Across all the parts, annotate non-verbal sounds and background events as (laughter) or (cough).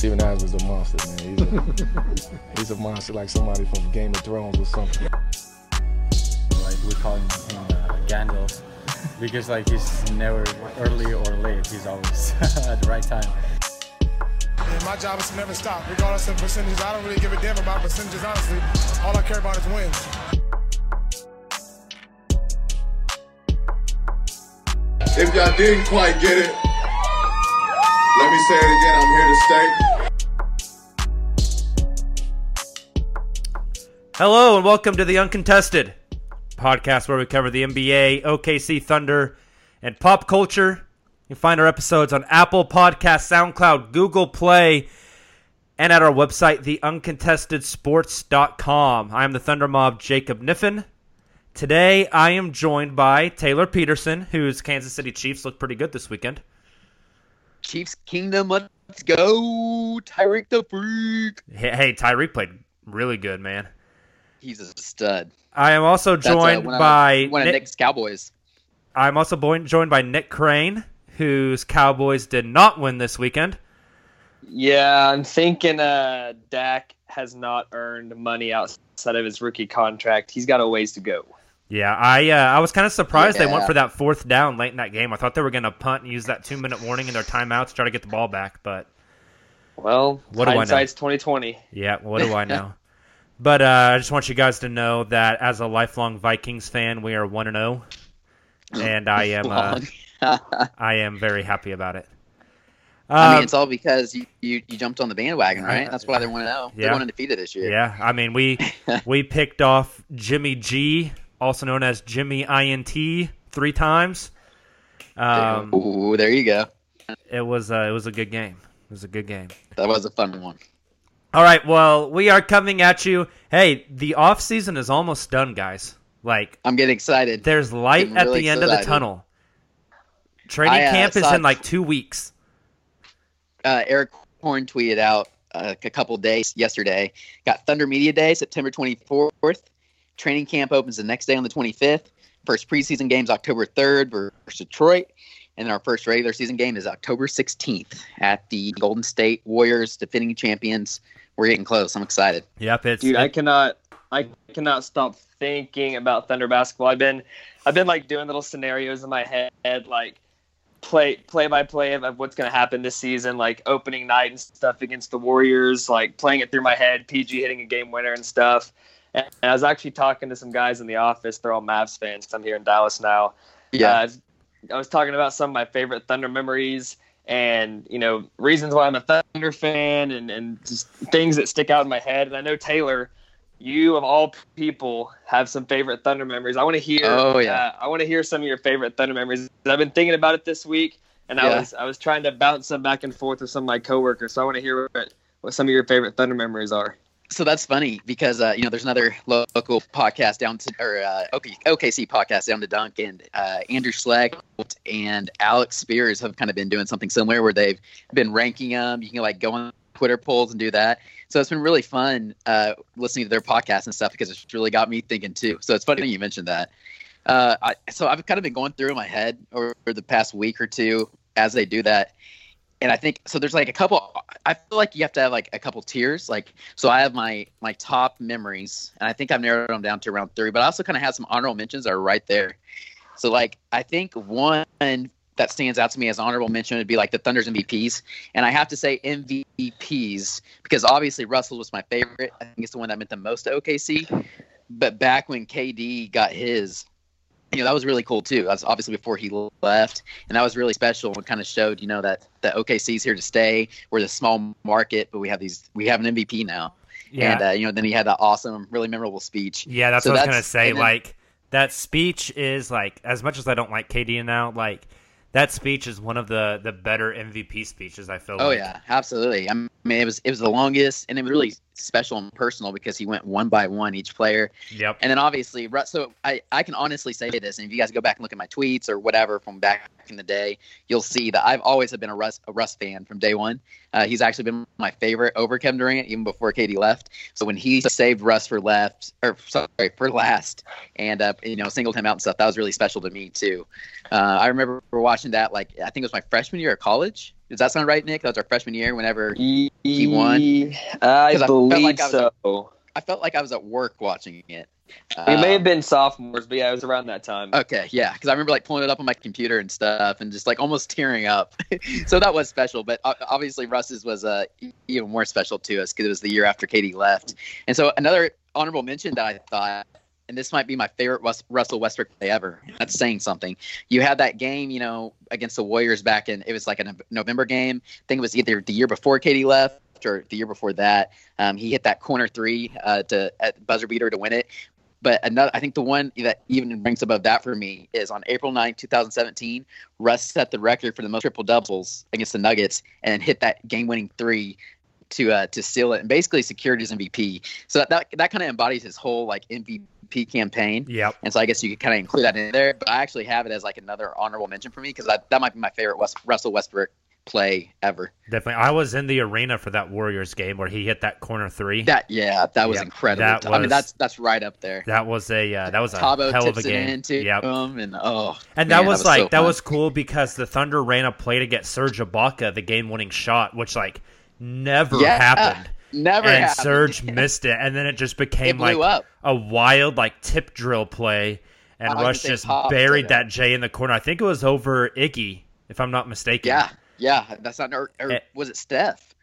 Steven Adams is a monster, man. He's a, (laughs) he's a monster like somebody from Game of Thrones or something. Like we call him, him uh, Gandalf because like he's never early or late. He's always (laughs) at the right time. And my job is to never stop, regardless of percentages. I don't really give a damn about percentages, honestly. All I care about is wins. If y'all didn't quite get it, let me say it again. I'm here to stay. Hello and welcome to the Uncontested podcast where we cover the NBA, OKC Thunder, and pop culture. You can find our episodes on Apple Podcast, SoundCloud, Google Play, and at our website, theuncontestedsports.com. I am the Thunder Mob, Jacob Niffen. Today, I am joined by Taylor Peterson, whose Kansas City Chiefs look pretty good this weekend. Chiefs Kingdom, let's go. Tyreek the Freak. Hey, hey Tyreek played really good, man. He's a stud. I am also That's, uh, joined one of- by one of Nick- Nick's Cowboys. I'm also joined by Nick Crane, whose Cowboys did not win this weekend. Yeah, I'm thinking uh, Dak has not earned money outside of his rookie contract. He's got a ways to go. Yeah, I uh, I was kind of surprised they went for that fourth down late in that game. I thought they were going to punt and use that two minute warning in their timeout to try to get the ball back, but Well, What do I know? hindsight's 2020. yeah, what do I know? (laughs) But uh, I just want you guys to know that as a lifelong Vikings fan, we are one and zero, and I am uh, (laughs) I am very happy about it. I Um, mean, it's all because you, you, you jumped on the bandwagon, right? That's why they're one to zero. Yeah. They're one undefeated this year. Yeah, I mean we (laughs) we picked off Jimmy G, also known as Jimmy INT, three times. Um, Ooh, there you go. it was uh, it was a good game. It was a good game. That was a fun one. All right, well we are coming at you. Hey, the off season is almost done, guys. Like I'm getting excited. there's light at really the end of the tunnel. Training I, uh, camp is in like two weeks. Uh, Erik Horne tweeted out uh, a couple days yesterday. Got Thunder Media Day, September 24th. Training camp opens the next day on the 25th. First preseason game's October 3rd versus Detroit. And then our first regular season game is October 16th at the Golden State Warriors, defending champions. We're getting close. I'm excited. Yep, it's Dude, I cannot I cannot stop thinking about Thunder basketball. I've been I've been like doing little scenarios in my head, like play play by play of what's gonna happen this season, like opening night and stuff against the Warriors, like playing it through my head, PG hitting a game winner and stuff. And I was actually talking to some guys in the office. They're all Mavs fans. 'cause I'm here in Dallas now. Uh, I was talking about some of my favorite Thunder memories and, you know, reasons why I'm a Thunder fan and, and just things that stick out in my head. And I know Taylor, you of all people have some favorite Thunder memories. I want to hear. Oh, yeah. uh, I want to hear some of your favorite Thunder memories. I've been thinking about it this week, and I was I was trying to bounce them back and forth with some of my coworkers. So I want to hear what, what some of your favorite Thunder memories are. So that's funny because uh, you know there's another local podcast down to or uh, OKC podcast down to Dunk and uh, Andrew Schleck and Alex Spears have kind of been doing something similar where they've been ranking them. You can like go on Twitter polls and do that. So it's been really fun uh, listening to their podcast and stuff because it's really got me thinking too. So it's funny you mentioned that. Uh, I, so I've kind of been going through in my head over the past week or two as they do that, and I think so. There's like a couple. I feel like you have to have like a couple tiers. Like so, I have my my top memories, and I think I've narrowed them down to around three. But I also kind of have some honorable mentions that are right there. So like I think one that stands out to me as honorable mention would be like the Thunder's MVPs, and I have to say MVPs because obviously Russell was my favorite. I think it's the one that meant the most to OKC. But back when KD got his, you know that was really cool too. That's obviously before he left, and that was really special. and kind of showed, you know, that that OKC's here to stay. We're the small market, but we have these. We have an MVP now, Yeah. and uh, you know, then he had that awesome, really memorable speech. Yeah, that's So what I was gonna say. then- like that speech is like as much as I don't like KD now, like that speech is one of the the better MVP speeches. I feel. Like. Oh like. yeah, absolutely. I mean, it was it was the longest, and it was really special and personal because he went one by one each player, Yep. and then obviously, Russ. So I I can honestly say this, and if you guys go back and look at my tweets or whatever from back in the day, you'll see that I've always have been a Russ a Russ fan from day one. Uh, he's actually been my favorite over Kevin Durant even before KD left. So when he saved Russ for left or sorry for last, and uh, you know singled him out and stuff, that was really special to me too. Uh, I remember watching that like I think it was my freshman year of college. Does that sound right, Nick? That was our freshman year. Whenever He, won? I I felt believe like I was- so. I felt like I was at work watching it. we may Uh, have been sophomores, but yeah, it was around that time. Okay, yeah, because I remember like pulling it up on my computer and stuff, and just like almost tearing up. (laughs) so that was special, but obviously Russ's was uh, even more special to us because it was the year after KD left. And so another honorable mention that I thought, and this might be my favorite Russell Westbrook play ever. That's saying something. You had that game, you know, against the Warriors back in it was like a November game. I think it was either the year before KD left or the year before that. Um, he hit that corner three uh, to at buzzer beater to win it. But another, I think the one that even ranks above that for me is on April 9, 2017. Russ set the record for the most triple doubles against the Nuggets and hit that game winning three to uh, to seal it and basically secured his MVP. So that that, that kind of embodies his whole like MVP campaign. Yep. And so I guess you could kind of include that in there. But I actually have it as like another honorable mention for me because that, might be my favorite West, Russell Westbrook play ever. Definitely. I was in the arena for that Warriors game where he hit that corner three. That yeah, that was Yep, incredible. that I mean that's that's right up there. That was a uh, that was a Thabo hell of a game. into Yep. him, and oh, And that man, was, so like that was cool because the Thunder ran a play to get Serge Ibaka the game-winning shot, which like never Yeah, happened. Never and happened. Serge (laughs) missed it, and then it just became blew like up. a wild like tip drill play, and I Russ just buried that J in the corner. I think it was over Iggy, if I'm not mistaken. Yeah, yeah, that's not. Or, or Eh. was it Steph?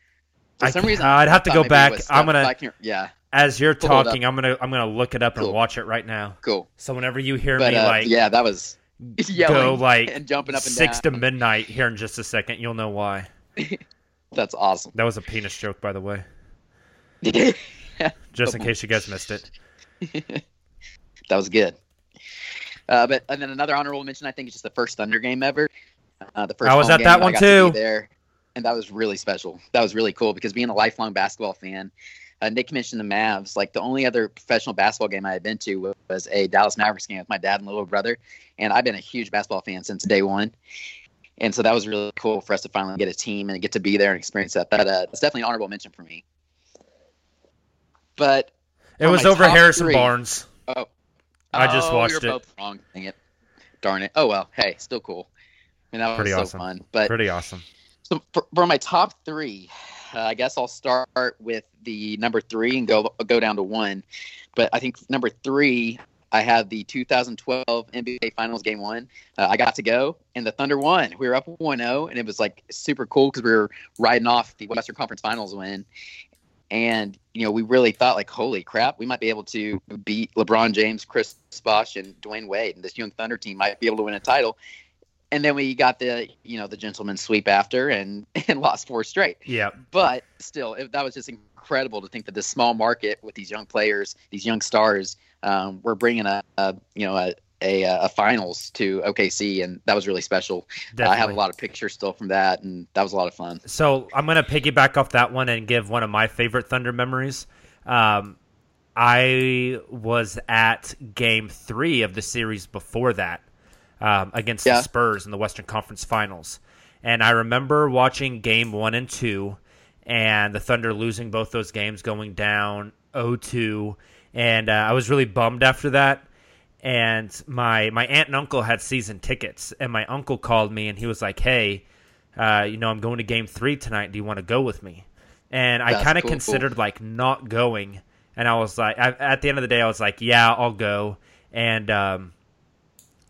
For I some reason, I'd have to go back. I'm gonna- yeah, As you're Pull talking, I'm gonna I'm gonna look it up and watch it right now. cool. So whenever you hear But me uh, like yeah, that was (laughs) yelling go like and jumping up and six down. to midnight here in just a second, you'll know why. (laughs) That's awesome. That was a penis joke, by the way, (laughs) just in case you guys missed it. (laughs) that was good. Uh, but and then another honorable mention, I think, is just the first Thunder game ever. Uh, the first I was at that one too. there, and that was really special. That was really cool because being a lifelong basketball fan, uh, Nick mentioned the Mavs. Like the only other professional basketball game I had been to was a Dallas Mavericks game with my dad and little brother, and I've been a huge basketball fan since day one. And so that was really cool for us to finally get a team and get to be there and experience that. That uh, that's definitely an honorable mention for me. But It was over Harrison three- Barnes. Oh, I just Oh, watched it. Both wrong. Dang it! Darn it! Oh well. Hey, still cool. I mean, that was Pretty so awesome. fun. But Pretty awesome. so for, for my top three, uh, I guess I'll start with the number three and go go down to one. But I think number three, I have the 2012 NBA Finals Game One. Uh, I got to go, and the Thunder won. We were up 1-0, and it was like super cool because we were riding off the Western Conference Finals win. And you know, we really thought like, holy crap, we might be able to beat LeBron James, Chris Bosh, and Dwyane Wade, and this young Thunder team might be able to win a title. And then we got the you know the gentleman sweep after and (laughs) and lost four straight. Yeah. But still, it, that was just incredible to think that this small market with these young players, these young stars, um, we're bringing a, a you know a, a, a finals to OKC, and that was really special. Uh, I have a lot of pictures still from that, and that was a lot of fun. So I'm gonna piggyback off that one and give one of my favorite Thunder memories. Um, I was at Game Three of the series before that um, against Yeah. the Spurs in the Western Conference Finals, and I remember watching Game One and Two, and the Thunder losing both those games, going down 0-2, and uh, I was really bummed after that. And my my aunt and uncle had season tickets, and my uncle called me and he was like, "Hey." uh, you know, I'm going to game three tonight. Do you want to go with me? And I kind of cool. considered like not going. And I was like, I, at the end of the day, I was like, yeah, I'll go. And um,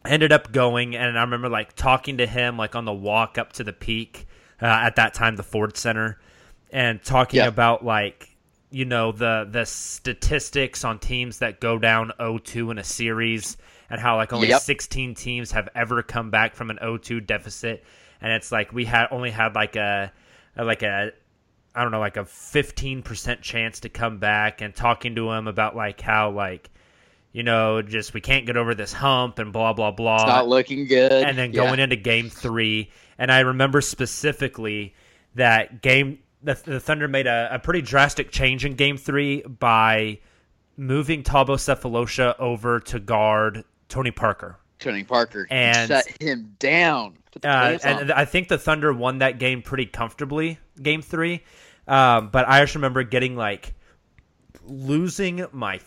ended up going. And I remember like talking to him like on the walk up to the peak uh, at that time, the Ford Center, and talking Yeah. about like you know the the statistics on teams that go down 0-2 in a series and how like only Yep. 16 teams have ever come back from an 0-2 deficit and it's like we had only had like a, a like a I don't know like a 15% chance to come back and talking to him about like how like you know just we can't get over this hump and blah blah blah It's not looking good. and then going Yeah. into game three. And I remember specifically that game, the, the Thunder made a, a pretty drastic change in game three by moving Thabo Sefolosha over to guard Tony Parker. Tony Parker And- shut him down. Uh, on. and I think the Thunder won that game pretty comfortably, game three. Um, but I just remember getting like losing my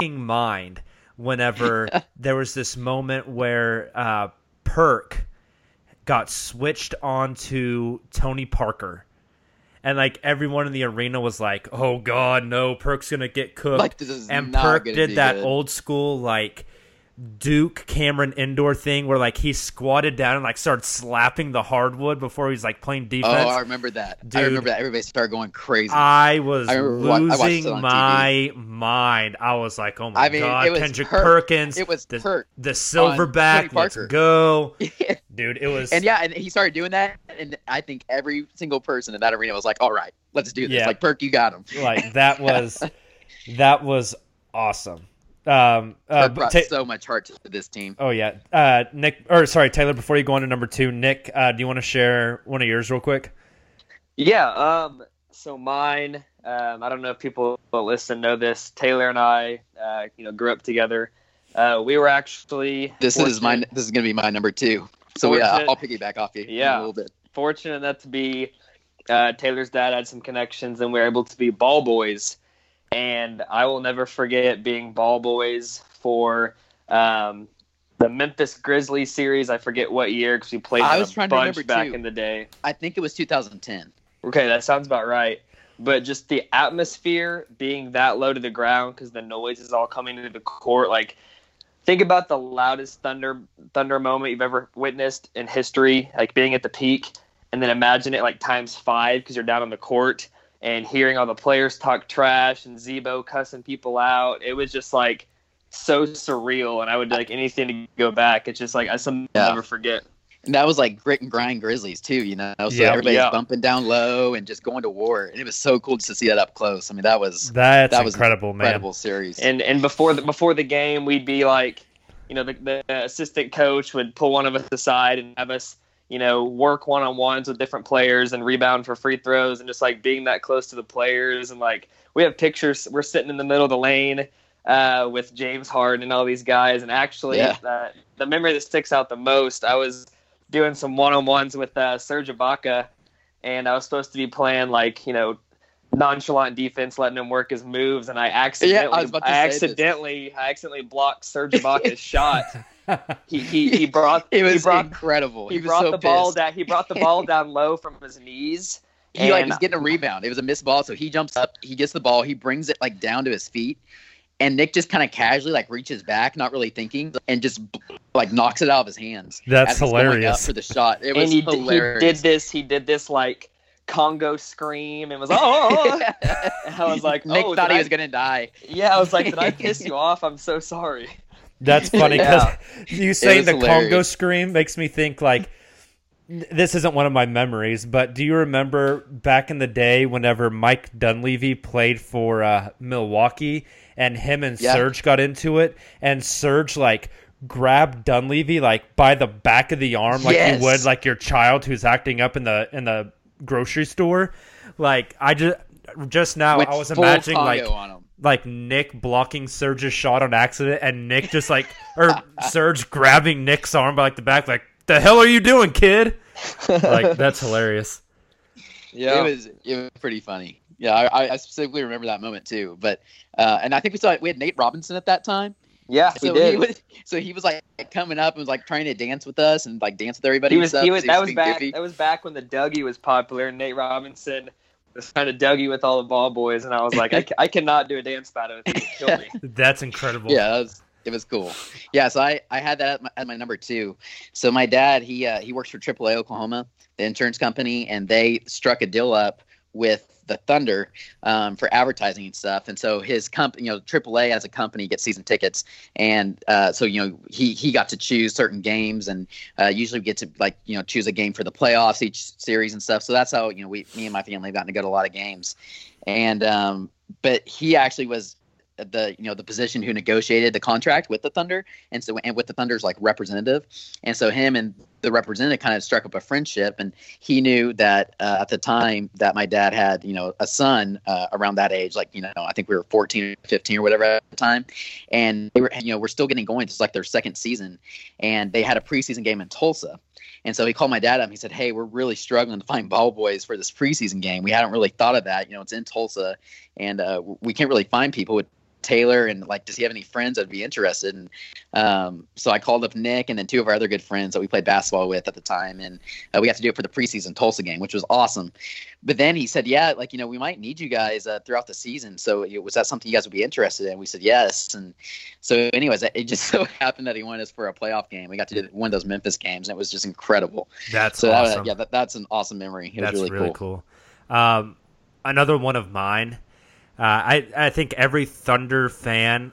fing mind whenever (laughs) there was this moment where uh, Perk got switched onto Tony Parker. And like everyone in the arena was like, "Oh God, no! Perk's gonna get cooked." Like, this is and Perk did that good. old school like Duke Cameron indoor thing where like he squatted down and like started slapping the hardwood before he's like playing defense. oh. I remember that. Dude. I remember that. Everybody started going crazy. I was I wa- I losing my mind. I was like, "Oh my I mean, god, Kendrick Perk. Perkins! It was the, Perk the silverback. Let's go, (laughs) dude! It was and yeah, and he started doing that, and I think every single person in that arena was like, "All right, let's do this." Yeah. Like Perk, you got him. like that was (laughs) that was awesome. Um, uh, Perk brought Ta- so much heart to this team. oh yeah, uh, Nick or sorry Taylor. Before you go on to number two, Nick, uh, do you want to share one of yours real quick? Yeah. Um. So mine. Um. I don't know if people that listen know this. Taylor and I, uh, you know, grew up together. Uh, we were actually This is my. This is gonna be my number two. So yeah, Fortunate- I'll piggyback off you in Yeah. a little bit. fortunate enough to be uh, Taylor's dad had some connections, and we were able to be ball boys. And I will never forget being ball boys for um, the Memphis Grizzlies series. I forget what year because we played I was a trying to bunch remember, back too. in the day. I think it was 2010. Okay, that sounds about right. But just the atmosphere being that low to the ground because the noise is all coming into the court. Like, think about the loudest thunder thunder moment you've ever witnessed in history, like being at the peak, and then imagine it like times five because you're down on the court and hearing all the players talk trash and Z-Bo cussing people out. It was just like so surreal, and I would like anything to go back. It's just like I something Yeah. I'll never forget. And that was like grit and grind Grizzlies too, you know. So Yeah. everybody's Yeah. bumping down low and just going to war, and it was so cool just to see that up close. I mean, that was That's that was incredible, man. incredible series. and and before the before the game we'd be like you know the, the assistant coach would pull one of us aside and have us you know work one-on-ones with different players and rebound for free throws and just like being that close to the players and like we have pictures we're sitting in the middle of the lane uh, with James Harden and all these guys and actually Yeah. uh, the memory that sticks out the most I was doing some one-on-ones with uh, Serge Ibaka and I was supposed to be playing like you know nonchalant defense, letting him work his moves, and I accidentally, was about to I say this. accidentally, I accidentally blocked Serge Ibaka's (laughs) shot. He, he he brought it (laughs) was he brought incredible. he, He, brought so the ball pissed. down. He brought the ball down low from his knees. He like and- was getting a rebound. It was a missed ball, so he jumps up, he gets the ball, he brings it like down to his feet, and Nick just kind of casually like reaches back, not really thinking, and just like knocks it out of his hands. That's as he's going up hilarious. for the shot. It was and he, d- he did this. He did this like Congo scream and was oh. oh, oh. (laughs) And I was like, Nick oh, thought he I- was gonna die. Yeah, I was like, did I (laughs) piss you off? I'm so sorry. That's (laughs) funny because Yeah. you saying was the Congo scream makes me think like this isn't one of my memories, but do you remember back in the day whenever Mike Dunleavy played for uh, Milwaukee and him and Yeah. Serge got into it and Serge like grabbed Dunleavy like by the back of the arm like Yes. you would like your child who's acting up in the in the grocery store. Like I just just now Went I was imagining like like Nick blocking Serge's shot on accident and Nick just like or (laughs) Serge grabbing Nick's arm by like the back like the hell are you doing kid like (laughs) that's hilarious Yeah. It was it was pretty funny. Yeah, I, I specifically remember that moment too. But uh, and I think we saw we had Nate Robinson at that time. Yeah, he So did. was so he was like coming up and was like trying to dance with us and like dance with everybody. he and was stuff he was 'cause that was being back goofy. that was back when the Dougie was popular and Nate Robinson was kind of Dougie with all the ball boys and I was like I, I cannot do a dance battle with kill me (laughs) that's incredible Yeah, that was it was cool. Yeah, so I I had that at my, at my number two. So my dad he uh, he works for AAA Oklahoma, the insurance company, and they struck a deal up with the Thunder um, for advertising and stuff. And so his company, you know, AAA as a company gets season tickets, and uh, so you know he he got to choose certain games, and uh, usually we get to like you know choose a game for the playoffs each series and stuff. So that's how you know we me and my family have gotten to go to a lot of games, and um, but he actually was the you know the position who negotiated the contract with the Thunder, and so and with the Thunder's like representative, and so him and the representative kind of struck up a friendship, and he knew that uh, at the time that my dad had you know a son uh, around that age, like you know I think we were 14 or 15 or whatever at the time, and they were you know we're still getting going. It's like their second season, and they had a preseason game in Tulsa. And so he called my dad up. He said, "Hey, we're really struggling to find ball boys for this preseason game. We hadn't really thought of that. You know, it's in Tulsa, and uh, we can't really find people with Taylor and like, does he have any friends that'd be interested? And um, so I called up Nick and then two of our other good friends that we played basketball with at the time, and uh, we got to do it for the preseason Tulsa game, which was awesome. But then he said, "Yeah, like you know, we might need you guys uh, throughout the season. So you- was that something you guys would be interested in?" We said yes, and so anyways, it just (laughs) so happened that he wanted us for a playoff game. We got to do one of those Memphis games, and it was just incredible. that's So that was- awesome yeah, that, that's an awesome memory. It that's was really, cool. cool. Um, another one of mine. Uh, I I think every Thunder fan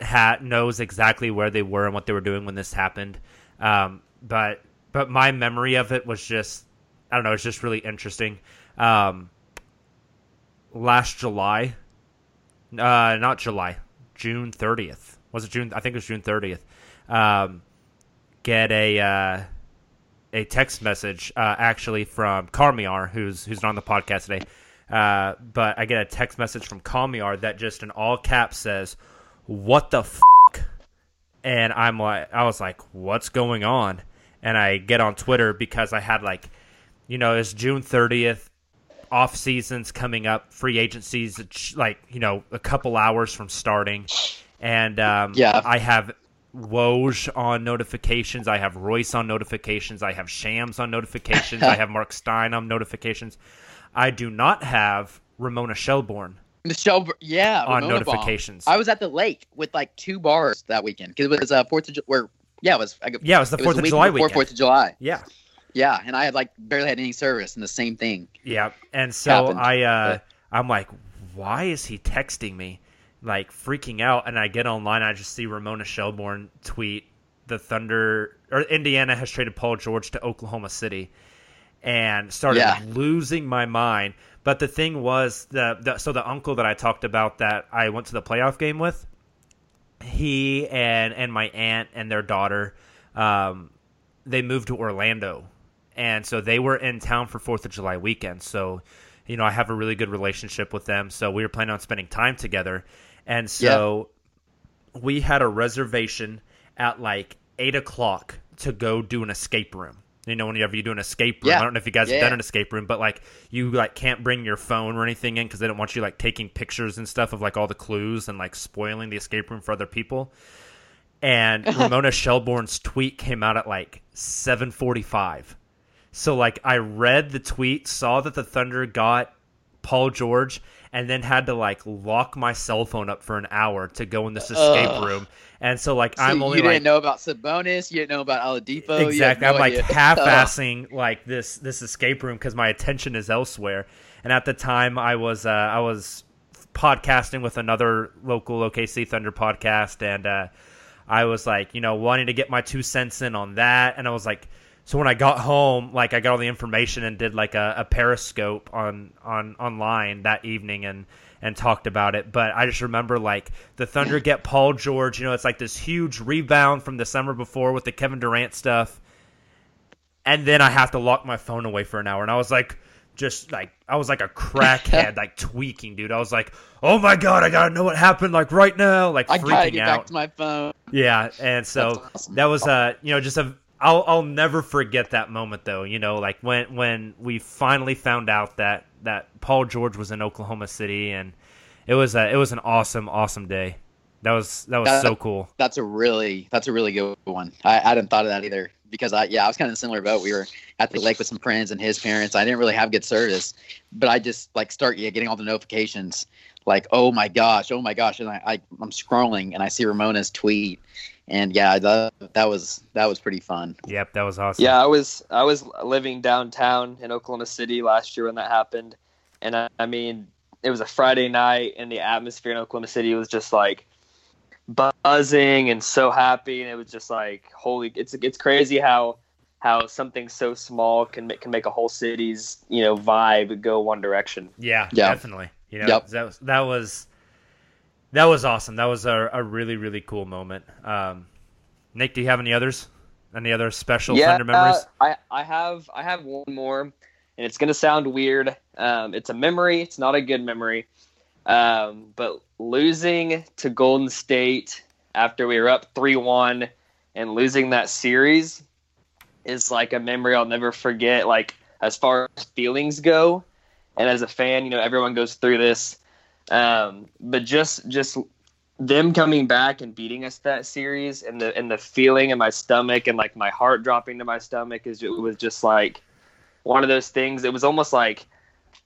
ha- knows exactly where they were and what they were doing when this happened. Um, but but my memory of it was just I don't know. It's just really interesting. Um, last July, uh, not July, June thirtieth. Was it June? I think it was June thirtieth. Um, get a uh, a text message uh, actually from Carmiar, who's who's not on the podcast today. Uh, but I get a text message from Carmiar that just in all caps says, "What the f?" And I'm like, I was like, "What's going on?" And I get on Twitter because I had like, you know, it's June 30th, off seasons coming up, free agencies, it's like you know, a couple hours from starting, and um, Yeah. I have Woj on notifications. I have Royce on notifications. I have Shams on notifications. I (laughs) have Mark Stein on notifications. I do not have Ramona Shelburne. Michelle, yeah, On Ramona notifications. I was at the lake with like two bars that weekend because it was uh, Fourth of July. Where yeah, it was. I, Yeah, it was the 4th of July before weekend. Fourth of July. Yeah, Yeah, and I had like barely had any service, and the same thing. yeah. And so Happened. I, uh, Yeah. I'm like, why is he texting me? Like freaking out, and I get online. I just see Ramona Shelburne tweet the Thunder or Indiana has traded Paul George to Oklahoma City, and started Yeah. losing my mind. But the thing was the, the so the uncle that I talked about that I went to the playoff game with, he and and my aunt and their daughter, um, they moved to Orlando, and so they were in town for Fourth of July weekend. So, you know, I have a really good relationship with them. So we were planning on spending time together, and so we had a reservation at like eight o'clock to go do an escape room. You know, whenever you do an escape room, Yeah. I don't know if you guys Yeah. have done an escape room, but like you like can't bring your phone or anything in because they don't want you like taking pictures and stuff of like all the clues and like spoiling the escape room for other people. And (laughs) Ramona Shelburne's tweet came out at like seven forty-five. So like I read the tweet, saw that the Thunder got Paul George, and then had to like lock my cell phone up for an hour to go in this escape Ugh. room. And so like So I'm only you didn't like know about Sabonis, you didn't know about Oladipo. you exactly. no I'm like (laughs) half-assing like this this escape room because my attention is elsewhere. And at the time, I was uh, I was podcasting with another local OKC Thunder podcast, and uh, I was like, you know, wanting to get my two cents in on that, and I was like so when I got home, like I got all the information and did like a, a periscope on on online that evening and and talked about it. But I just remember like the Thunder get Paul George. You know, it's like this huge rebound from the summer before with the Kevin Durant stuff, and then I have to lock my phone away for an hour. And I was like, just like I was like a crackhead, (laughs) like tweaking, dude. I was like, oh my god, I gotta know what happened, like right now, like I freaking get out. back to my phone. Yeah, and so awesome. that was uh you know just a I'll I'll never forget that moment though. You know, like when when we finally found out that that Paul George was in Oklahoma City, and it was a it was an awesome awesome day. That was that was That- so cool. That's a really that's a really good one. I, I hadn't thought of that either because I yeah I was kind of in a similar boat. We were at the lake with some friends and his parents. I didn't really have good service, but I just like start yeah, getting all the notifications like oh my gosh oh my gosh and I, I I'm scrolling and I see Ramona's tweet and yeah that, that was that was pretty fun. Yep, that was awesome. Yeah, I was I was living downtown in Oklahoma City last year when that happened, and I, I mean it was a Friday night, and the atmosphere in Oklahoma City was just like buzzing and so happy, and it was just like holy, it's it's crazy how how something so small can make can make a whole city's you know vibe go one direction. Yeah, Yeah. definitely. You know, Yep. that was that was that was awesome. That was a, a really really cool moment. Um, Nick, do you have any others? Any other special Thunder memories? uh, I I have I have one more, and it's gonna sound weird. Um, it's a memory. It's not a good memory. Um, but losing to Golden State after we were up three one and losing that series is like a memory I'll never forget. Like as far as feelings go, and as a fan, you know everyone goes through this. Um, but just just them coming back and beating us that series and the and the feeling in my stomach and like my heart dropping to my stomach is it was just like one of those things it was almost like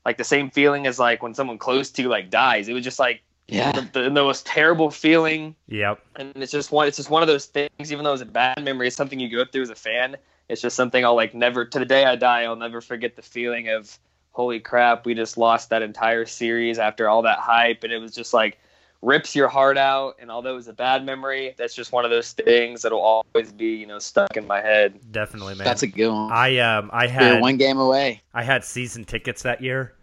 like the same feeling as like when someone close to you like dies it was just like Yeah. the, the, the most terrible feeling Yep. and it's just one it's just one of those things even though it's a bad memory it's something you go through as a fan it's just something i'll like never to the day i die i'll never forget the feeling of holy crap we just lost that entire series after all that hype and it was just like rips your heart out and although it was a bad memory that's just one of those things that'll always be you know stuck in my head Definitely, man. That's a good one. I um I We had were one game away. I had season tickets that year.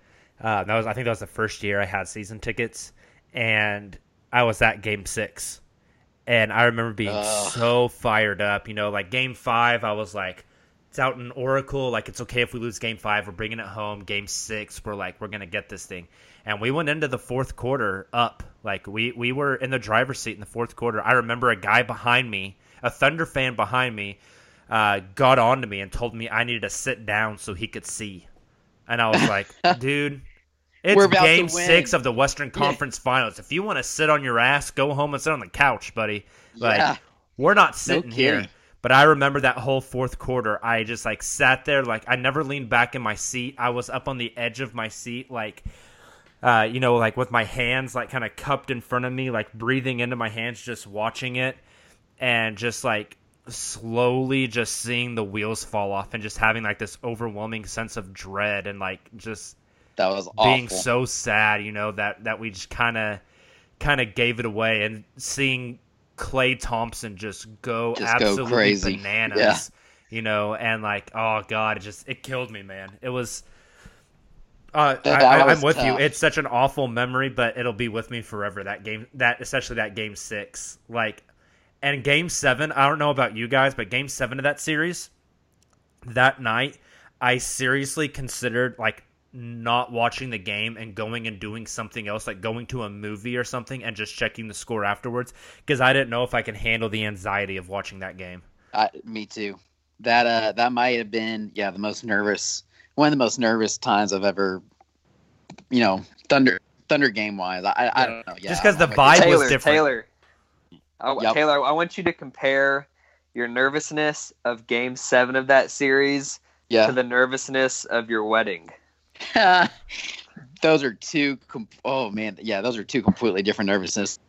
Uh, that was I think that was the first year I had season tickets, and I was at Game Six, and I remember being Ugh. so fired up. You know, like Game Five, I was like, it's out in Oracle. Like it's okay if we lose Game Five, we're bringing it home. Game Six, we're like we're gonna get this thing, and we went into the fourth quarter up. Like we we were in the driver's seat in the fourth quarter. I remember a guy behind me, a Thunder fan behind me, uh, got onto me and told me I needed to sit down so he could see. And I was like, (laughs) dude, it's game six of the Western Conference Finals. If you want to sit on your ass, go home and sit on the couch, buddy. Like, Yeah. we're not sitting here. But I remember that whole fourth quarter. I just like sat there, like I never leaned back in my seat. I was up on the edge of my seat, like, uh, you know, like with my hands like kind of cupped in front of me, like breathing into my hands, just watching it, and just like slowly just seeing the wheels fall off and just having like this overwhelming sense of dread and like just That was awful. being so sad, you know, that that we just kind of kind of gave it away and seeing Klay Thompson just go Just go absolutely crazy. bananas, Yeah. you know, and like oh god, it just it killed me, man. It was. Uh, That I, I, I'm with you. It's such an awful memory, but it'll be with me forever. That game, that especially that game six, like, and game seven. I don't know about you guys, but game seven of that series, that night, I seriously considered like not watching the game and going and doing something else, like going to a movie or something and just checking the score afterwards, because I didn't know if I could handle the anxiety of watching that game. I, me too. That uh, that might have been yeah the most nervous, one of the most nervous times I've ever, you know, thunder thunder game wise. I I don't know. Yeah, Just 'cause the I'm vibe you. was Taylor, different. Taylor, I, Yep. Taylor, I want you to compare your nervousness of Game Seven of that series Yeah, to the nervousness of your wedding. (laughs) those are two. Com- oh man, yeah, those are two completely different nervousness.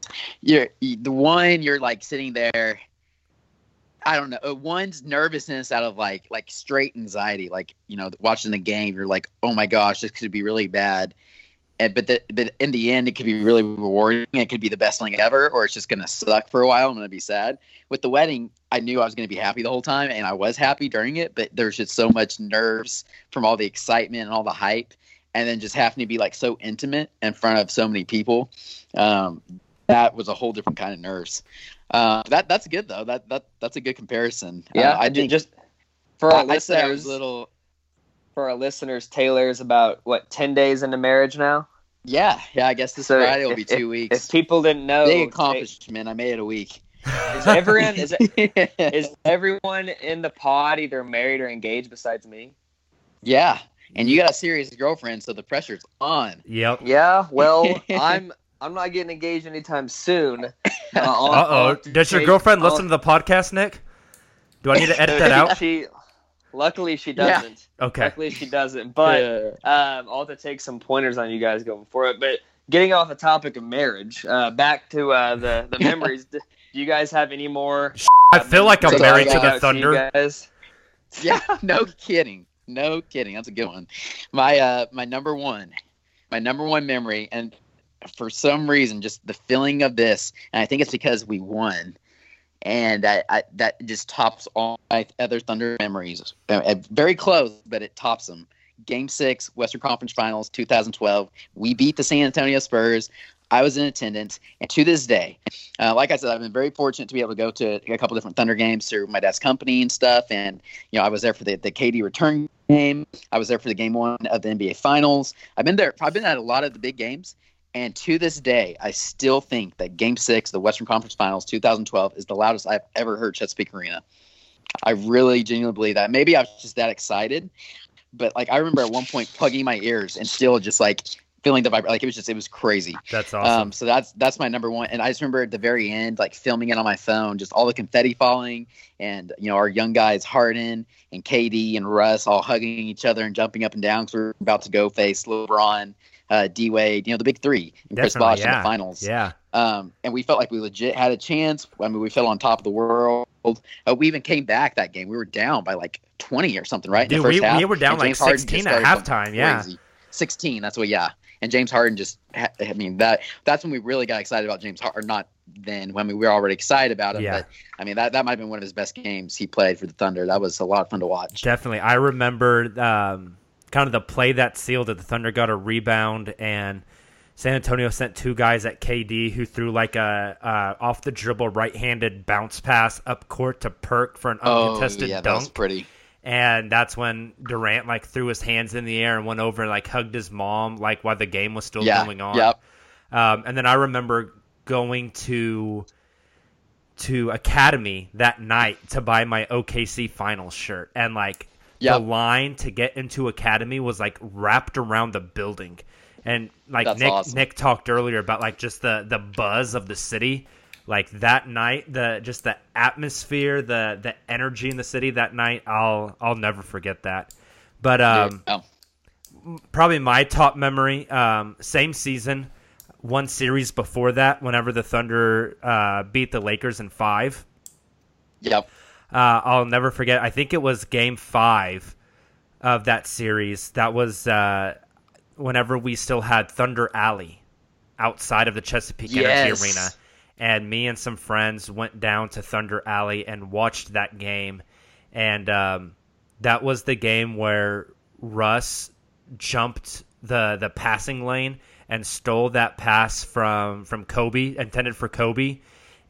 You're you- the one you're like sitting there. I don't know. uh, One's nervousness out of like like straight anxiety, like you know, watching the game. You're like, oh my gosh, this could be really bad. And but the, but in the end, it could be really rewarding. It could be the best thing ever, or it's just gonna suck for a while. I'm gonna be sad. With the wedding, I knew I was going to be happy the whole time, and I was happy during it. But there's just so much nerves from all the excitement and all the hype, and then just having to be like so intimate in front of so many people. Um, that was a whole different kind of nerves. Uh, that that's good though. That that that's a good comparison. Yeah, uh, I think just for our I, I was listeners, a little. for our listeners, Taylor's about what ten days into marriage now. Yeah, yeah. I guess this So Friday will if- be two if- weeks. If people didn't know, Big accomplishment. I made it a week. Is everyone is, (laughs) is everyone in the pod either married or engaged besides me? yeah, and you got a serious girlfriend, so the pressure's on. Yep. Yeah, well, (laughs) I'm I'm not getting engaged anytime soon. Uh Uh (laughs) oh. Does your girlfriend listen to the podcast, Nick? Do I need to edit that out? She, luckily, she doesn't. Okay. Luckily, she doesn't. But um, I'll have to take some pointers on you guys going for it. But getting off the topic of marriage, uh, back to uh, the the memories. Do you guys have any more? I feel like I'm married to the out you Thunder. guys? (laughs) yeah, no kidding. No kidding. That's a good one. My uh my number one. My number one memory and for some reason just the feeling of this and I think it's because we won. And I, I that just tops all my other Thunder memories. Uh, uh, very close, but it tops them. Game 6 Western Conference Finals 2012. We beat the San Antonio Spurs. I was in attendance, and to this day, uh, like I said, I've been very fortunate to be able to go to a couple different Thunder games through my dad's company and stuff. And you know, I was there for the, the KD return game. I was there for the game one of the NBA Finals. I've been there. I've been at a lot of the big games. And to this day, I still think that Game Six, the Western Conference Finals, 2012, is the loudest I've ever heard Chesapeake Arena. I really genuinely believe that. Maybe I was just that excited, but like I remember at one point plugging my ears and still just like feeling the vibe. Like it was just it was crazy. That's awesome. Um, so that's that's my number one. And I just remember at the very end, like filming it on my phone, just all the confetti falling, and you know our young guys Harden and KD and Russ all hugging each other and jumping up and down because we are about to go face LeBron, uh, D Wade, you know the big three, and Chris Bosh in the finals. Yeah. Um, and we felt like we legit had a chance. I mean, we fell on top of the world. Uh, we even came back that game. We were down by like 20 or something, right? in Dude, the first we- half. we were down like 16 at halftime, yeah. crazy. 16, that's what, yeah. And James Harden just, ha- I mean, that that's when we really got excited about James Harden. Not then, when we were already excited about him. Yeah. But I mean, that, that might have been one of his best games he played for the Thunder. That was a lot of fun to watch. Definitely. I remember um, kind of the play that sealed it. The Thunder got a rebound, and San Antonio sent two guys at KD who threw like a uh, off the dribble right handed bounce pass up court to Perk for an Oh, uncontested yeah, that was dunk. pretty. And that's when Durant like threw his hands in the air and went over and like hugged his mom like while the game was still Yeah, going on. yep. Um, and then I remember going to to Academy that night to buy my OKC finals shirt and like Yep. the line to get into Academy was like wrapped around the building. And like That's Nick awesome. Nick talked earlier about like just the the buzz of the city. Like that night, the just the atmosphere, the the energy in the city that night, I'll I'll never forget that. But um oh. probably my top memory. Um, same season, one series before that, whenever the Thunder uh, beat the Lakers in five. Yep. Uh, I'll never forget. I think it was Game Five of that series. That was uh, whenever we still had Thunder Alley outside of the Chesapeake Yes. Energy Arena, and me and some friends went down to Thunder Alley and watched that game. And um, that was the game where Russ jumped the the passing lane and stole that pass from from Kobe, intended for Kobe.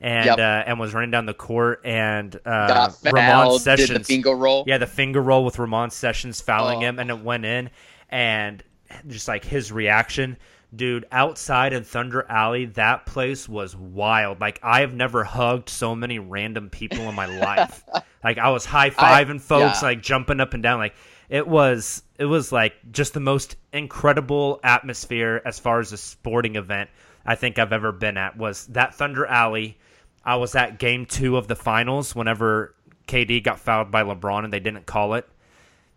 And Yep. uh, and was running down the court and uh, Ramon fouled, did the Sessions finger roll. yeah, the finger roll with Ramon Sessions fouling Oh. him, and it went in. And just like his reaction, dude, outside in Thunder Alley, that place was wild. Like I have never hugged so many random people in my life. (laughs) like I was high fiving folks, yeah. like jumping up and down. Like it was, it was like just the most incredible atmosphere as far as a sporting event I think I've ever been at. Was that Thunder Alley? I was at Game Two of the finals whenever KD got fouled by LeBron and they didn't call it.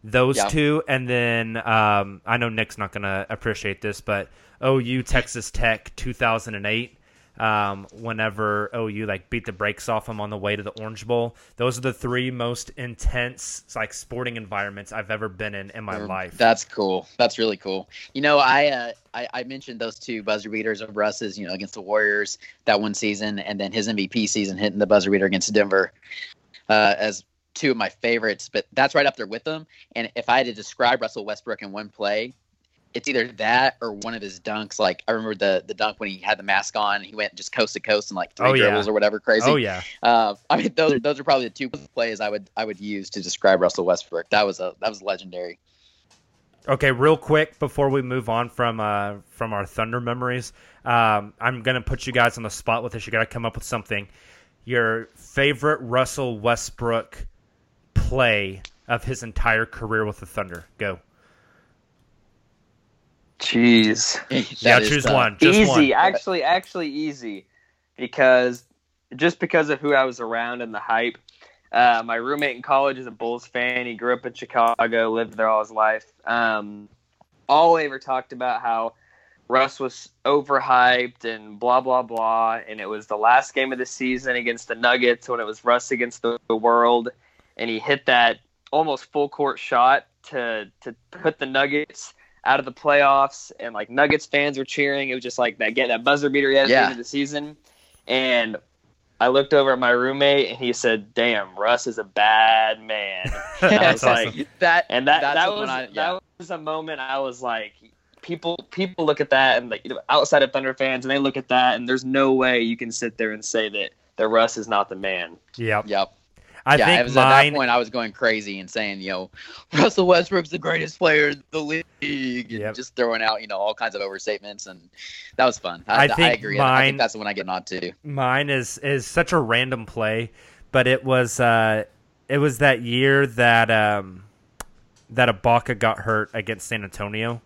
Those Yeah. two, and then um, I know Nick's not gonna appreciate this, but OU Texas Tech 2008. Um, whenever OU like beat the brakes off them on the way to the Orange Bowl, those are the three most intense like sporting environments I've ever been in in my life. That's cool. That's really cool. You know, I, uh, I I mentioned those two buzzer beaters of Russ's, you know, against the Warriors that one season, and then his MVP season hitting the buzzer beater against Denver. uh, as two of my favorites, but that's right up there with them. And if I had to describe Russell Westbrook in one play, it's either that or one of his dunks. Like I remember the the dunk when he had the mask on, and he went just coast to coast and like three Oh, yeah. dribbles or whatever crazy. Oh yeah. Uh, I mean, those those are probably the two plays I would I would use to describe Russell Westbrook. That was a that was legendary. Okay, real quick before we move on from uh, from our Thunder memories, um, I'm gonna put you guys on the spot with this. You gotta come up with something. Your favorite Russell Westbrook play of his entire career with the Thunder. Go. Jeez. (laughs) yeah, That is choose tough. one. Just easy, one. actually, actually easy, because just because of who I was around and the hype. Uh, my roommate in college is a Bulls fan. He grew up in Chicago, lived there all his life. Um, all they ever talked about how Russ was overhyped and blah blah blah, and it was the last game of the season against the Nuggets when it was Russ against the, the world, and he hit that almost full court shot to to put the Nuggets out of the playoffs, and like Nuggets fans were cheering. It was just like that get that buzzer beater he had at the end of the season, and I looked over at my roommate and he said, "Damn, Russ is a bad man." (laughs) And I That's was like, that and that that was I- yeah. that was a moment I was like, people people look at that and like you know, outside of Thunder fans and they look at that and there's no way you can sit there and say that that Russ is not the man. Yep. Yep. I yeah, it think was mine. at that point I was going crazy and saying, you (laughs) know, Russell Westbrook's the greatest player in the league, and Yep. just throwing out, you know, all kinds of overstatements, and that was fun. I, I think agree. I mine- think that's the one I get on to. Mine is is such a random play, but it was uh, it was that year that um, that Ibaka got hurt against San Antonio.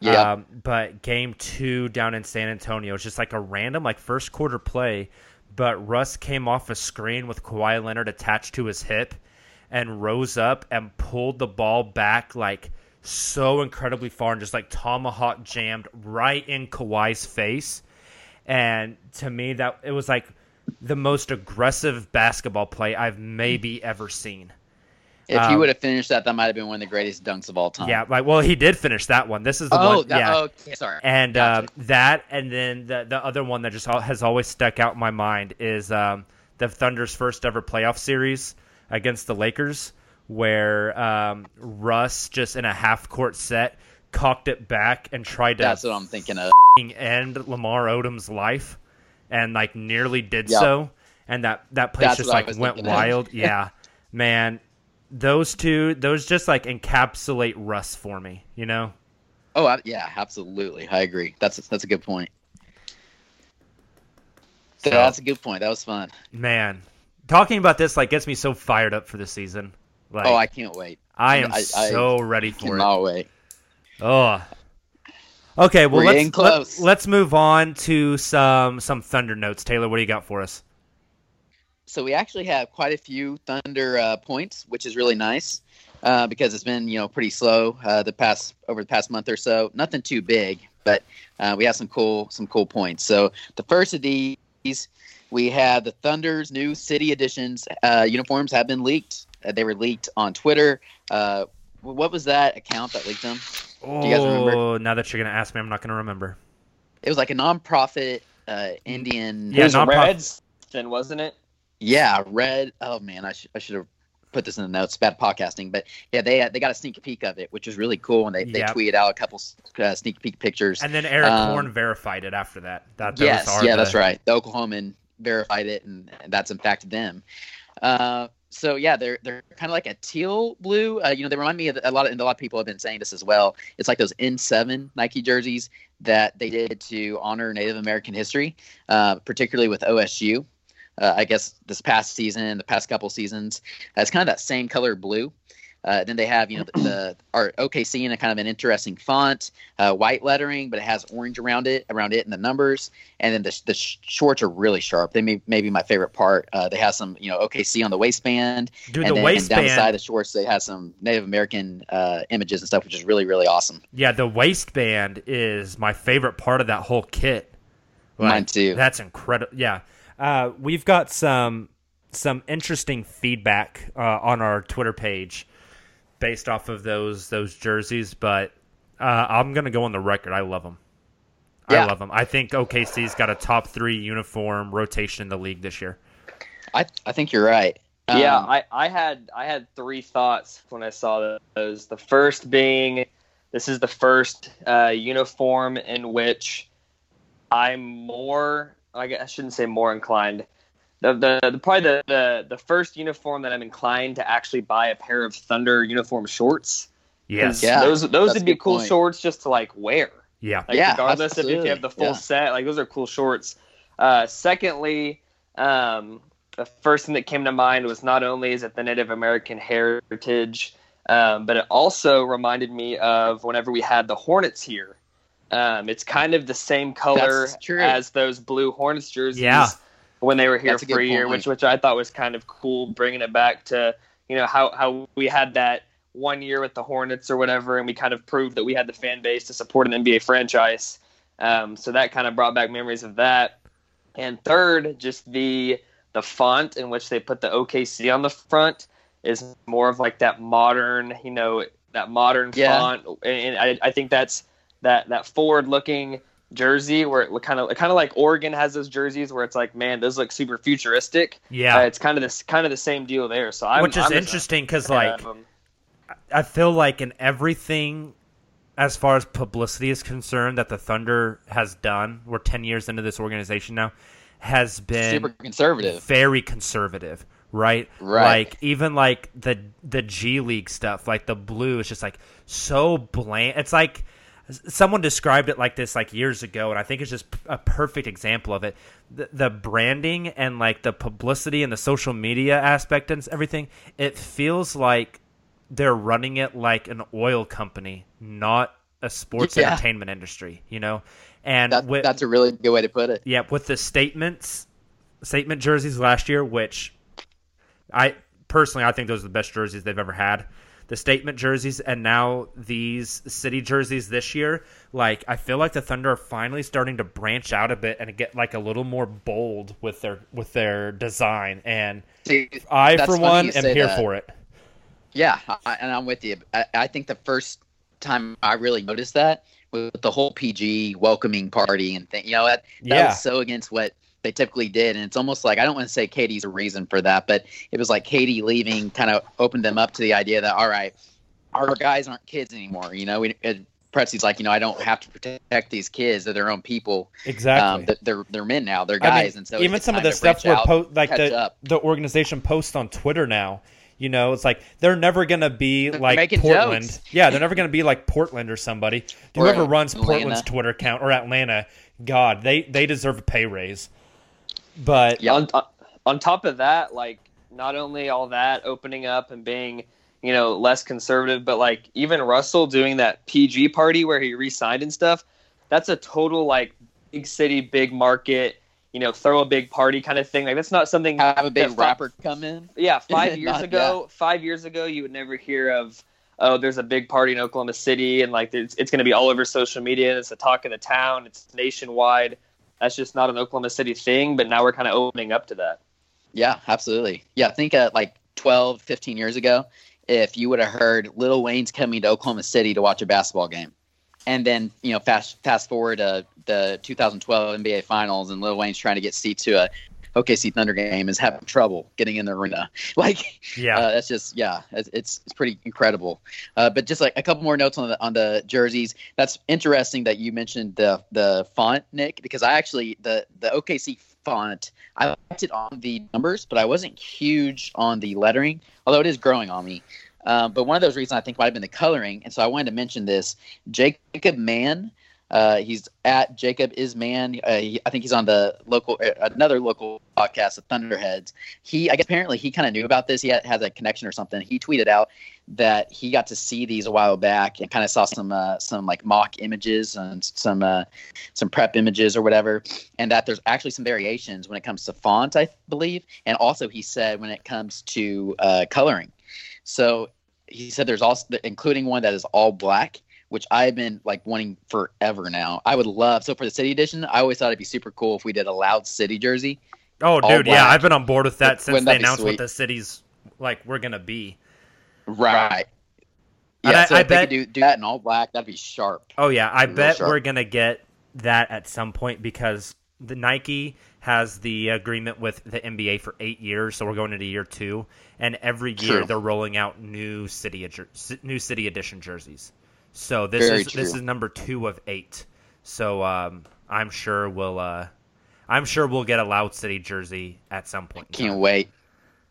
Yeah. Um, but game two down in San Antonio, it's just like a random like first quarter play. But Russ came off a screen with Kawhi Leonard attached to his hip, and rose up and pulled the ball back like so incredibly far and just like tomahawk jammed right in Kawhi's face. And to me, that it was like the most aggressive basketball play I've maybe ever seen. If Um, he would have finished that, that might have been one of the greatest dunks of all time. Yeah, like well, he did finish that one. This is the Oh, one. that, yeah, okay, sorry. and Gotcha. um, that, and then the the other one that just has always stuck out in my mind is um, the Thunder's first ever playoff series against the Lakers, where um, Russ just in a half court set cocked it back and tried to that's what I'm thinking of. end Lamar Odom's life, and like nearly did Yep. so, and that that place That's just like went wild. (laughs) yeah, man, those two, those just like encapsulate Russ for me. You know. Oh, I, yeah, absolutely. I agree. That's that's a good point. So- that's a good point. That was fun. Man, talking about this like gets me so fired up for the season. Like, oh, I can't wait. I am I- I so ready for it. Wait. Oh. Okay, well We're let's getting close. Let, us move on to some some Thunder notes. Taylor, what do you got for us? So we actually have quite a few Thunder uh, points, which is really nice uh, because it's been you know pretty slow uh, the past over the past month or so. Nothing too big, but uh, we have some cool some cool points. So the first of these, we have the Thunder's new City Editions uh, uniforms have been leaked. Uh, they were leaked on Twitter. Uh, what was that account that leaked them? Oh, you guys remember? now that you're gonna ask me, I'm not gonna remember. It was like a nonprofit uh, Indian. Yeah, it was non-prof- Reds, then wasn't it? Yeah, red. Oh man, I, sh- I should have put this in the notes. Bad podcasting, but yeah, they they got a sneak peek of it, which was really cool, and they, they tweeted out a couple uh, sneak peek pictures. And then Erik Um, Horne verified it after that. That yes, yeah, the- that's right. The Oklahoman verified it, and, and that's in fact them. Uh, so yeah, they're they're kind of like a teal blue. Uh, you know, they remind me of a lot of and a lot of people have been saying this as well. It's like those N7 Nike jerseys that they did to honor Native American history, uh, particularly with OSU. Uh, I guess this past season, the past couple seasons, uh, it's kind of that same color blue. Uh, then they have, you know, the, the our OKC in a kind of an interesting font, uh, white lettering, but it has orange around it, around it, and the numbers. And then the, the shorts are really sharp. They may maybe my favorite part. Uh, they have some, you know, OKC on the waistband, Dude, and the then and down the side of the shorts they have some Native American uh, images and stuff, which is really really awesome. Yeah, the waistband is my favorite part of that whole kit. Mine too. That's incredible. Yeah, uh, we've got some some interesting feedback uh, on our Twitter page based off of those those jerseys, but uh, I'm gonna go on the record. I love them. I love them. I think OKC's got a top three uniform rotation in the league this year. I I think you're right. yeah, Um, I, I had I had three thoughts when I saw those. The first being, this is the first uh, uniform in which I'm more. I guess I shouldn't say more inclined. The, the, the probably the, the the first uniform that I'm inclined to actually buy a pair of Thunder uniform shorts. Yes. Yeah, those those would be cool point. shorts just to like wear. Yeah. Like Yeah, regardless if, if you have the full Yeah. set, like those are cool shorts. Uh, secondly, um, the first thing that came to mind was not only is it the Native American heritage, um, but it also reminded me of whenever we had the Hornets here. Um, it's kind of the same color as those blue Hornets jerseys Yeah. when they were here That's for a good year, point. which which I thought was kind of cool, bringing it back to you know how how we had that one year with the Hornets or whatever, and we kind of proved that we had the fan base to support an NBA franchise. Um, so that kind of brought back memories of that. And third, just the the font in which they put the OKC on the front is more of like that modern, you know, that modern Yeah. font, and I, I think that's that that forward looking jersey where it kind of kind of like Oregon has those jerseys where it's like, man, those look super futuristic. Yeah. Uh, it's kind of this kind of the same deal there. So I'm, Which is I'm interesting because, like. I feel like in everything, as far as publicity is concerned, that the Thunder has done, we're 10 years into this organization now, has been super conservative. very conservative, right? Right. Like even like the the G League stuff, like the blue is just like so bland. It's like someone described it like this like years ago, and I think it's just a perfect example of it. The, the branding and like the publicity and the social media aspect and everything, it feels like they're running it like an oil company, not a sports Yeah. entertainment industry. You know, and That, with, that's a really good way to put it. yeah, with the statements, statement jerseys last year, which I personally I think those are the best jerseys they've ever had. The statement jerseys and now these city jerseys this year, like I feel like the Thunder are finally starting to branch out a bit and get like a little more bold with their with their design. And See, I, for one, am here that. for it. Yeah, I, and I'm with you. I, I think the first time I really noticed that with the whole PG welcoming party and thing. You know that that Yeah. was so against what they typically did, and it's almost like I don't want to say KD's a reason for that, but it was like KD leaving kind of opened them up to the idea that all right, our guys aren't kids anymore. You know, we. It, like, you know, I don't have to protect these kids; they're their own people. Exactly. Um, they're they're men now; they're I mean, guys, and so even some of the stuff we're out, po- like the up. the organization posts on Twitter now. You know, it's like they're never gonna be They're like Portland. jokes. Yeah, they're never gonna be like Portland or somebody. (laughs) Or Whoever runs Atlanta. Portland's Twitter account or Atlanta, God, they they deserve a pay raise. But Yeah. on, on top of that, like not only all that opening up and being, you know, less conservative, but like even Russell doing that PG party where he re-signed and stuff, that's a total like big city, big market, you know, throw a big party kind of thing. Like that's not something have a big that fi- rapper come in. Yeah, (laughs) five years Not- ago, five years ago, you would never hear of, oh, there's a big party in Oklahoma City, and like it's, it's going to be all over social media, and it's the talk of the town, it's nationwide. That's just not an Oklahoma City thing, but now we're kind of opening up to that. Yeah, absolutely. Yeah, I think uh, like 12, 15 years ago, if you would have heard Lil Wayne's coming to Oklahoma City to watch a basketball game, and then you know fast fast forward to the 2012 NBA Finals, and Lil Wayne's trying to get seats to a OKC Thunder game is having trouble getting in the arena. (laughs) Like, yeah, uh, that's just yeah, it's it's, it's pretty incredible. Uh, but just like a couple more notes on the on the jerseys. That's interesting that you mentioned the the font, Nick, because I actually the the OKC font I liked it on the numbers, but I wasn't huge on the lettering, although it is growing on me. Um, but one of those reasons I think might have been the coloring, and so I wanted to mention this. Jacob Mann, uh, he's at Jacob is Man. Uh, he, I think he's on the local uh, another local podcast, the Thunderheads. He, I guess, apparently he kind of knew about this. He had, has a connection or something. He tweeted out that he got to see these a while back and kind of saw some uh, some like mock images and some uh, some prep images or whatever, and that there's actually some variations when it comes to font, I believe, and also he said when it comes to uh, coloring. So he said there's also including one that is all black which I've been like wanting forever now. I would love so for the city edition. I always thought it'd be super cool if we did a loud city jersey. oh, dude, yeah. I've been on board with that since Wouldn't they that announced what the city's like we're gonna be. Right. And Yeah, I- so I if they bet- could do, do that in all black, that'd be sharp. Oh yeah, I bet sharp. we're gonna get that at some point because the Nike has the agreement with the NBA for eight years, so we're going into year two, and every year True. they're rolling out new city new city edition jerseys. So this Very is this is number two of eight. So um, I'm sure we'll uh, I'm sure we'll get a Loud City jersey at some point. Can't wait.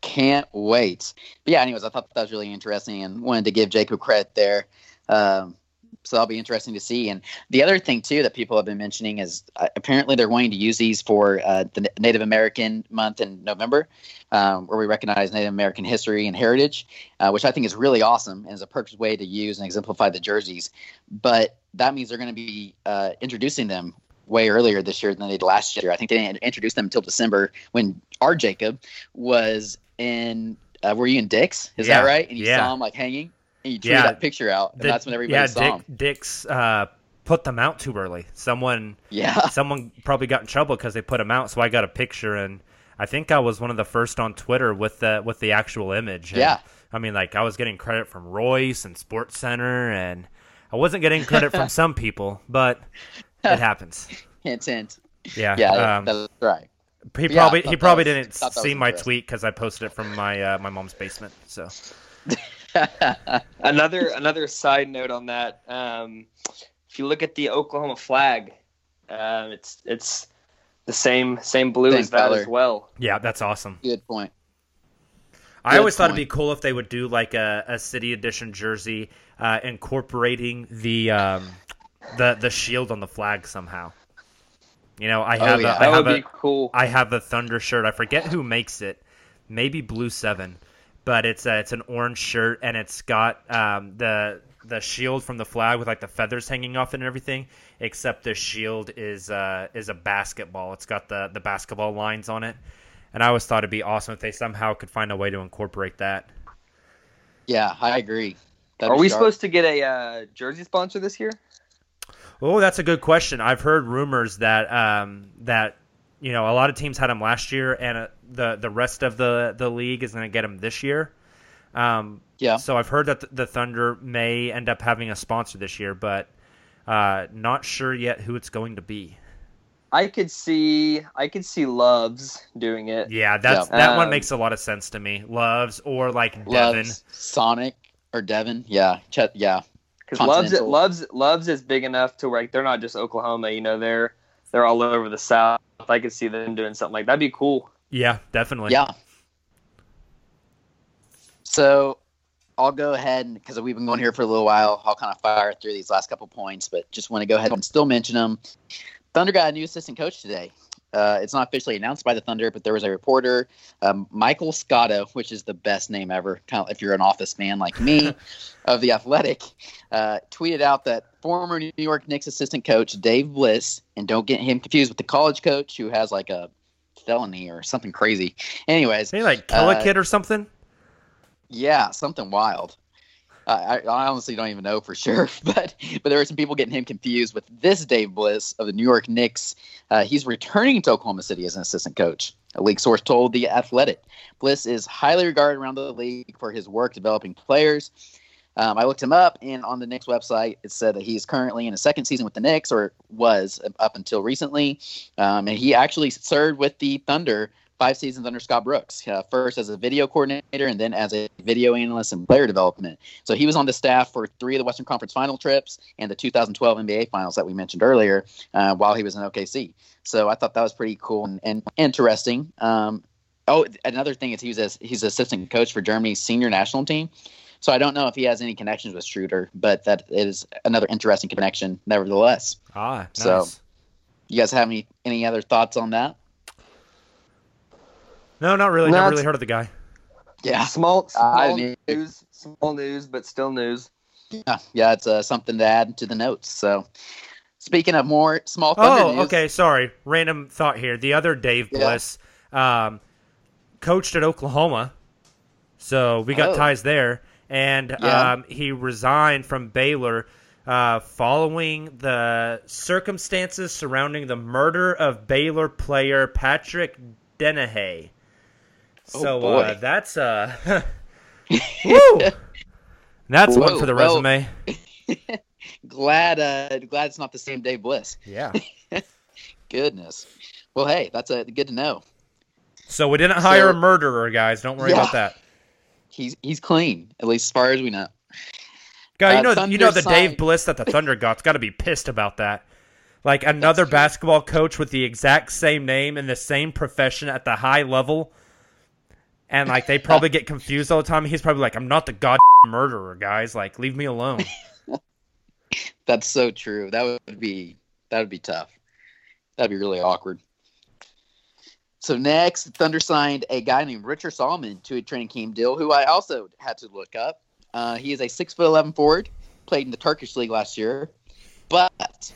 Can't wait. But yeah, anyways, I thought that was really interesting and wanted to give Jacob credit there. Um, so that'll be interesting to see. And the other thing too that people have been mentioning is uh, apparently they're going to use these for uh, the Native American month in November, um, where we recognize Native American history and heritage, uh, which I think is really awesome and is a perfect way to use and exemplify the jerseys. But that means they're going to be uh, introducing them way earlier this year than they did last year. I think they didn't introduce them until December when our Jacob was in. Uh, were you in Dick's? Is Yeah, that right? And you yeah. saw him like hanging, and you tweeted Yeah. that picture out, and The- that's when everybody yeah, saw Dick. Dick's uh, put them out too early. Someone Yeah. (laughs) someone probably got in trouble because they put them out. So I got a picture, and I think I was one of the first on Twitter with the with the actual image. And, Yeah. I mean, like I was getting credit from Royce and Sports Center, and I wasn't getting credit from (laughs) some people, but (laughs) it happens. Hint, hint. Yeah, Yeah, um, that's right. He probably he probably was- didn't see my tweet because I posted it from my uh, my mom's basement. So another another side note on that. Um, if you look at the Oklahoma flag, um, it's it's the same same blue Same as that color. as well. yeah, that's awesome. Good point. I Good always thought it'd be cool if they would do like a, a city edition jersey, uh, incorporating the um, the the shield on the flag somehow. You know, I Oh, have yeah. a, I That have would a, be cool. I have a Thunder shirt. I forget who makes it. Maybe Blue Seven, but it's a, it's an orange shirt and it's got um, the the shield from the flag with like the feathers hanging off it and everything. Except the shield is uh, is a basketball. It's got the the basketball lines on it. And I always thought it'd be awesome if they somehow could find a way to incorporate that. Yeah, I agree. That'd Are we sharp. supposed to get a uh, jersey sponsor this year? Oh, that's a good question. I've heard rumors that um, that you know a lot of teams had them last year, and uh, the the rest of the the league is going to get him this year. Um, Yeah. So I've heard that the, the Thunder may end up having a sponsor this year, but uh, not sure yet who it's going to be. I could see I could see Loves doing it. Yeah, that's Yeah. that one Um, makes a lot of sense to me. Loves or like Devon. Loves, Sonic or Devon? Yeah, Chet, yeah. Because Loves Continental. Loves Loves is big enough to where like, they're not just Oklahoma. You know, they're they're all over the South. I could see them doing something like that'd be cool. Yeah, definitely. Yeah. So I'll go ahead because we've been going here for a little while, I'll kind of fire through these last couple points, but just want to go ahead and still mention them. Thunder got a new assistant coach today. Uh, it's not officially announced by the Thunder, but there was a reporter, um, Michael Scotto, which is the best name ever. Kind of if you're an Office fan like me, (laughs) of the Athletic, uh, tweeted out that former New York Knicks assistant coach Dave Bliss, and don't get him confused with the college coach who has like a felony or something crazy. Anyways, Maybe like kill a Uh, kid or something. yeah, something wild. I, I I honestly don't even know for (laughs) sure, but but there were some people getting him confused with this Dave Bliss of the New York Knicks. Uh, he's returning to Oklahoma City as an assistant coach. A league source told the Athletic. Bliss is highly regarded around the league for his work developing players. Um, I looked him up, and on the Knicks website, it said that he's currently in a second season with the Knicks, or was up until recently. Um, and he actually served with the Thunder five seasons under Scott Brooks, uh, first as a video coordinator and then as a video analyst and player development. So he was on the staff for three of the Western Conference final trips and the 2012 NBA finals that we mentioned earlier uh, while he was in OKC. So I thought that was pretty cool and, and interesting. Um, oh, another thing is he was a, he's assistant coach for Germany's senior national team. So I don't know if he has any connections with Schröder, but that is another interesting connection, nevertheless. Ah, nice. so- You guys have any any other thoughts on that? no, not really. No, Never really heard of the guy. Yeah, Small, small didn't- news, small news, but still news. yeah, yeah. It's uh, something to add to the notes. So, speaking of more small thunder Oh, news, okay. Sorry. Random thought here. The other Dave Yeah. Bliss um, coached at Oklahoma, so we got Oh. ties there. And Yeah. um, he resigned from Baylor uh, following the circumstances surrounding the murder of Baylor player Patrick Dennehy. Oh, So boy. uh, that's uh, (laughs) woo. That's one for the well- resume. (laughs) glad uh, glad it's not the same Dave Bliss. Yeah. (laughs) Goodness. Well, hey, that's a good to know. So we didn't hire So- a murderer, guys. Don't worry Yeah. about that. He's he's clean, at least as far as we know. Guy, you Uh, know, you know the Dave Bliss that the Thunder (laughs) got's got to be pissed about that. Like another basketball coach with the exact same name and the same profession at the high level, and like they probably get confused all the time. He's probably like, "I'm not the god murderer, guys. Like, leave me alone." (laughs) That's so true. That would be that would be tough. That'd be really awkward. So next, Thunder signed a guy named Richard Solomon to a training camp deal, who I also had to look up. Uh, he is a six foot eleven forward, played in the Turkish league last year, but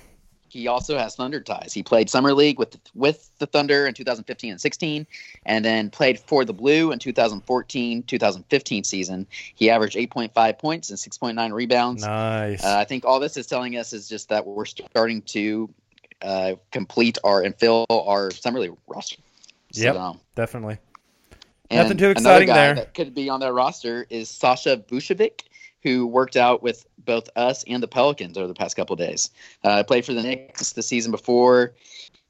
he also has Thunder ties. He played summer league with with the Thunder in 2015 and 16, and then played for the Blue in 2014 2015 season. He averaged 8.5 points and 6.9 rebounds. nice. Uh, I think all this is telling us is just that we're starting to uh, complete our and fill our summer league roster. So, Yep. um, Definitely. and Nothing too exciting guy there. That could be on that roster is Sasha Vujacic, who worked out with both us and the Pelicans over the past couple of days. Uh, played for the Knicks the season before.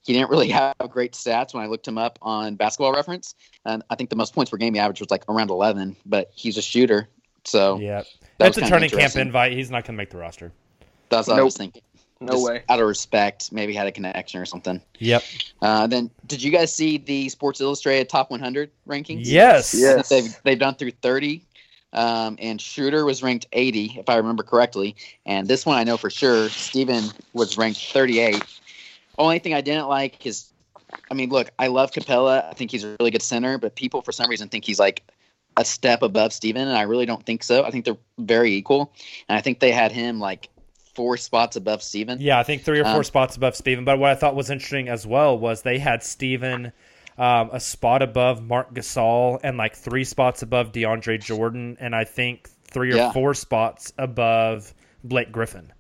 He didn't really (laughs) have great stats when I looked him up on Basketball Reference, and I think the most points per game he averaged was like around 11. But he's a shooter, so Yeah. that That's a kinda training camp invite. He's not going to make the roster. that's what I was thinking. No Just way. Out of respect, maybe had a connection or something. Yep. Uh, then, did you guys see the Sports Illustrated Top 100 rankings? Yes. I think They've they've done through 30, um, and Schröder was ranked 80, if I remember correctly. And this one I know for sure. Steven was ranked 38. Only thing I didn't like is, I mean, look, I love Capela. I think he's a really good center, but people for some reason think he's like a step above Steven, and I really don't think so. I think they're very equal, and I think they had him like four spots above Steven. Yeah, I think three or four Um, spots above Steven. But what I thought was interesting as well was they had Steven um, a spot above Marc Gasol and like three spots above DeAndre Jordan, and I think three or Yeah. four spots above Blake Griffin.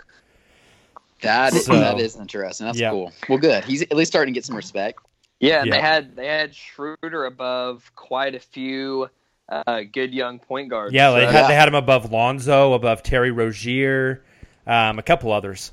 That is, So- that is interesting. That's Yeah. cool. Well, good. He's at least starting to get some respect. Yeah, and Yeah. they had they had Schröder above quite a few uh, good young point guards. Yeah, they So- had they had him above Lonzo, above Terry Rozier, um, a couple others.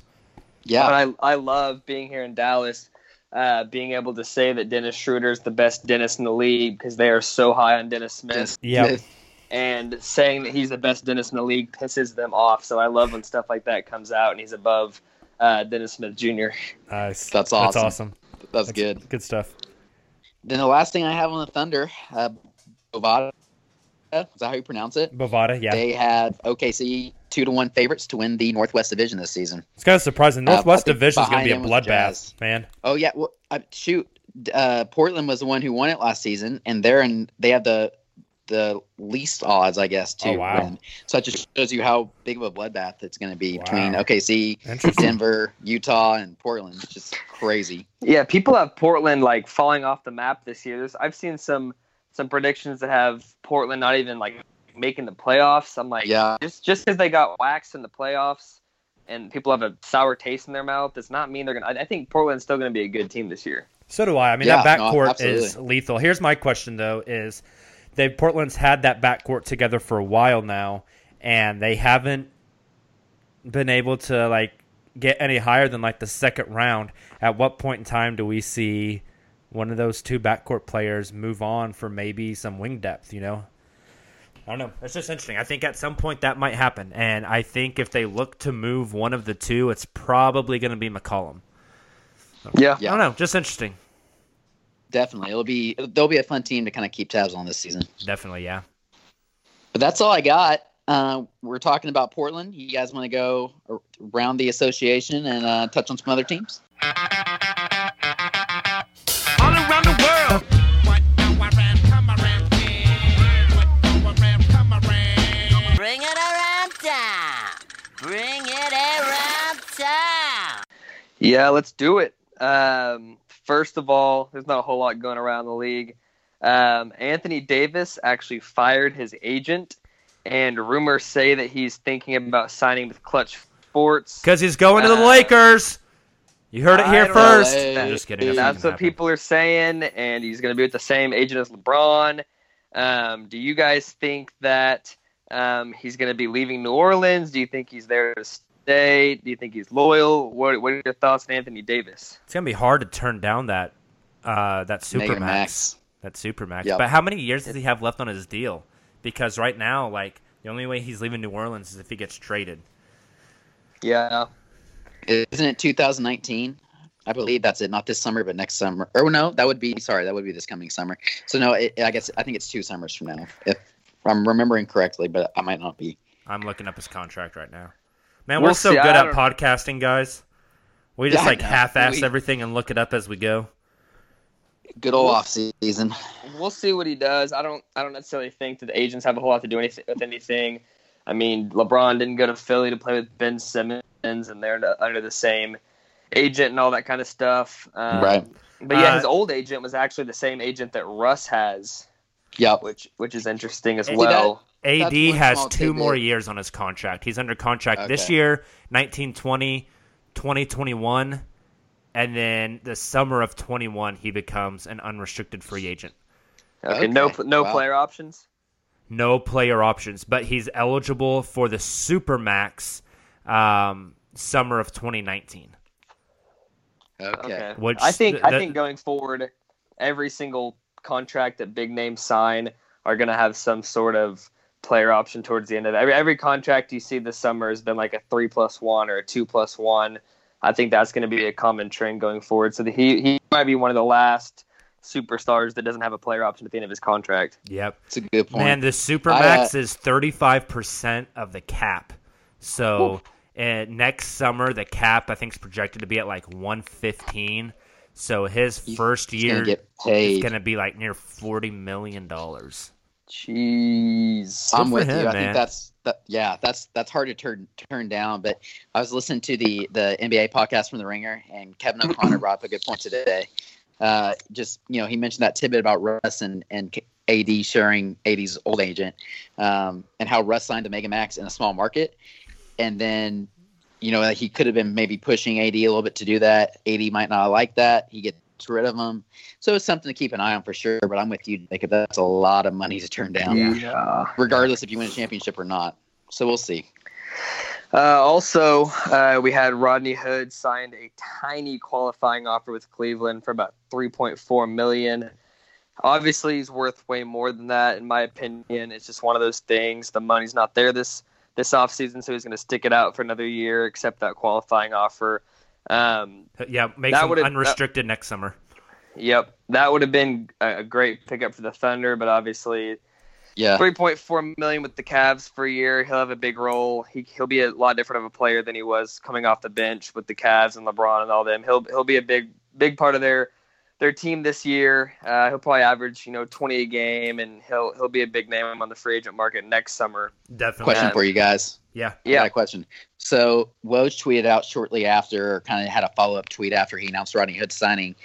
Yeah. But I I love being here in Dallas, uh, being able to say that Dennis Schröder is the best dentist in the league because they are so high on Dennis Smith, Dennis (laughs) Yep. And saying that he's the best dentist in the league pisses them off. So I love when stuff like that comes out and he's above uh, Dennis Smith Jr. Nice. That's That's awesome. awesome. That's good. Good stuff. Then the last thing I have on the Thunder, uh, Bovada. Is that how you pronounce it? Bovada, yeah. They have OKC two to one favorites to win the Northwest Division this season. It's kind of surprising. Uh, Northwest I think Division is going to be a behind them was the bloodbath, man. Oh yeah, well, uh, shoot. Uh, Portland was the one who won it last season, and they're in. They have the the least odds, I guess, to Oh, wow. win. So that just shows you how big of a bloodbath it's going to be between OKC, Denver, Utah, and Portland. It's just crazy. Yeah, people have Portland like falling off the map this year. There's, I've seen some some predictions that have Portland not even like making the playoffs. I'm like, Yeah. just just because they got waxed in the playoffs and people have a sour taste in their mouth does not mean they're gonna. I, I think Portland's still gonna be a good team this year. So do I. I mean, Yeah, that no, backcourt is lethal. Here's my question though: Is they Portland's had that backcourt together for a while now, and they haven't been able to like get any higher than like the second round. At what point in time do we see one of those two backcourt players move on for maybe some wing depth? You know. I don't know. It's just interesting. I think at some point that might happen, and I think if they look to move one of the two, it's probably going to be McCollum. Yeah, I don't know. Just interesting. Definitely, it'll be they'll be a fun team to kind of keep tabs on this season. Definitely, yeah. But that's all I got. Uh, we're talking about Portland. You guys want to go around the association and uh, touch on some other teams? Yeah, let's do it. Um, first of all, there's not a whole lot going around the league. Um, Anthony Davis actually fired his agent, and rumors say that he's thinking about signing with Clutch Sports. Because he's going to the Uh, Lakers. You heard it here first. know. I'm just kidding. That's That's, what people are saying, and he's going to be with the same agent as LeBron. Um, do you guys think that um, he's going to be leaving New Orleans? Do you think he's there to stay? Do you think he's loyal? What What are your thoughts on Anthony Davis? It's gonna be hard to turn down that Uh, that super Mega max. max. That super max. Yep. But how many years does he have left on his deal? Because right now, like the only way he's leaving New Orleans is if he gets traded. Yeah. Isn't it 2019? I believe that's it. Not this summer, but next summer. Or no, that would be sorry. That would be this coming summer. So no, it, I guess I think it's two summers from now, if I'm remembering correctly, but I might not be. I'm looking up his contract right now. Man, We'll we're so see. good at podcasting, guys. We just Yeah, like half-ass We- everything and look it up as we go. Good old off season. We'll see what he does. I don't. I don't necessarily think that the agents have a whole lot to do anything with anything. I mean, LeBron didn't go to Philly to play with Ben Simmons, and they're under- under the same agent and all that kind of stuff. Um, Right. But yeah, Uh, his old agent was actually the same agent that Russ has, Yep. which which is interesting as See, well. That's AD one has small two more tidbit. years on his contract. He's under contract this year, 1920, 2021, and then the summer of 21 he becomes an unrestricted free agent. Okay, no Okay. no Wow. player options. No player options, but he's eligible for the Supermax um, summer of 2019. Okay. Okay. Which I think th- I think going forward, every single contract that big names sign are going to have some sort of player option towards the end of it. Every every contract you see this summer has been like a three plus one or a two plus one. I think that's going to be a common trend going forward. So the, he he might be one of the last superstars that doesn't have a player option at the end of his contract. Yep. It's a good point. Man, the Supermax is 35% of the cap. So uh, next summer, the cap I think is projected to be at like 115. So his first he's gonna year is going to be like near 40 million dollars. Jeez. I'm with him, you. I man. think that's that. Yeah, that's that's hard to turn turn down. But I was listening to the the NBA podcast from the Ringer, and Kevin O'Connor brought up a good point today. Uh, just you know, he mentioned that tidbit about Russ and and AD sharing AD's old agent, um, and how Russ signed to Mega Max in a small market, and then you know he could have been maybe pushing AD a little bit to do that. AD might not like that. He gets rid of him. So it's something to keep an eye on for sure. But I'm with you, Jacob. That's a lot of money to turn down Yeah. regardless if you win a championship or not. So we'll see. Uh, also, uh, we had Rodney Hood signed a tiny qualifying offer with Cleveland for about 3.4 million. Obviously, he's worth way more than that, in my opinion. It's just one of those things. The money's not there this this offseason, so he's going to stick it out for another year, accept that qualifying offer. Um, Yeah, makes That him would've- unrestricted next summer. yep, that would have been a, a great pickup for the Thunder, but obviously Yeah. Three point four million with the Cavs for a year. He'll have a big role. He he'll be a lot different of a player than he was coming off the bench with the Cavs and LeBron and all them. He'll he'll be a big big part of their their team this year. Uh, he'll probably average you know twenty a game, and he'll he'll be a big name on the free agent market next summer. Definitely. Question Yeah. for you guys. Yeah. Yeah. got a question. So Woj tweeted out shortly after, or kind of had a follow up tweet after he announced Rodney Hood signing,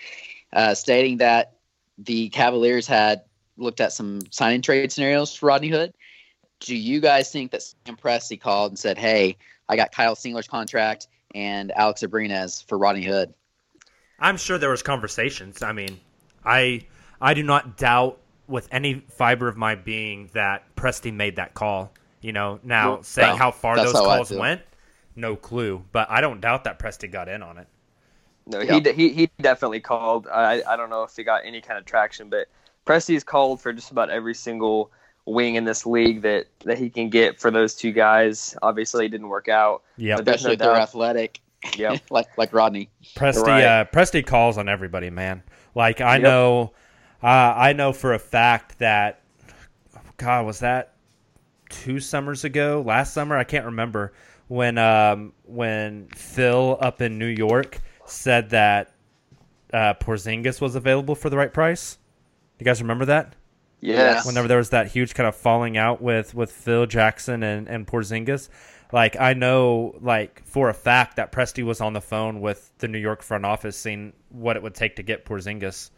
uh, stating that the Cavaliers had looked at some signing trade scenarios for Rodney Hood. Do you guys think that Sam Presti called and said, "Hey, I got Kyle Singler's contract and Alex Abrines for Rodney Hood"? I'm sure there was conversations. I mean, I I do not doubt with any fiber of my being that Presti made that call. You know, now Well, saying well, how far those how calls went, no clue. But I don't doubt that Presti got in on it. No, Yeah. he, he he definitely called. I I don't know if he got any kind of traction, but Presti's called for just about every single wing in this league that that he can get for those two guys. Obviously, it didn't work out. Yeah, But Especially no if they're athletic, Yep. (laughs) like like Rodney. Presti Right. uh, Presti calls on everybody, man. Like I Yep. know, uh, I know for a fact that God was that two summers ago, last summer I can't remember when um, when Phil up in New York said that uh, Porzingis was available for the right price. You guys remember that? Yes. Whenever there was that huge kind of falling out with with Phil Jackson and and Porzingis, like I know like for a fact that Presti was on the phone with the New York front office, seeing what it would take to get Porzingis.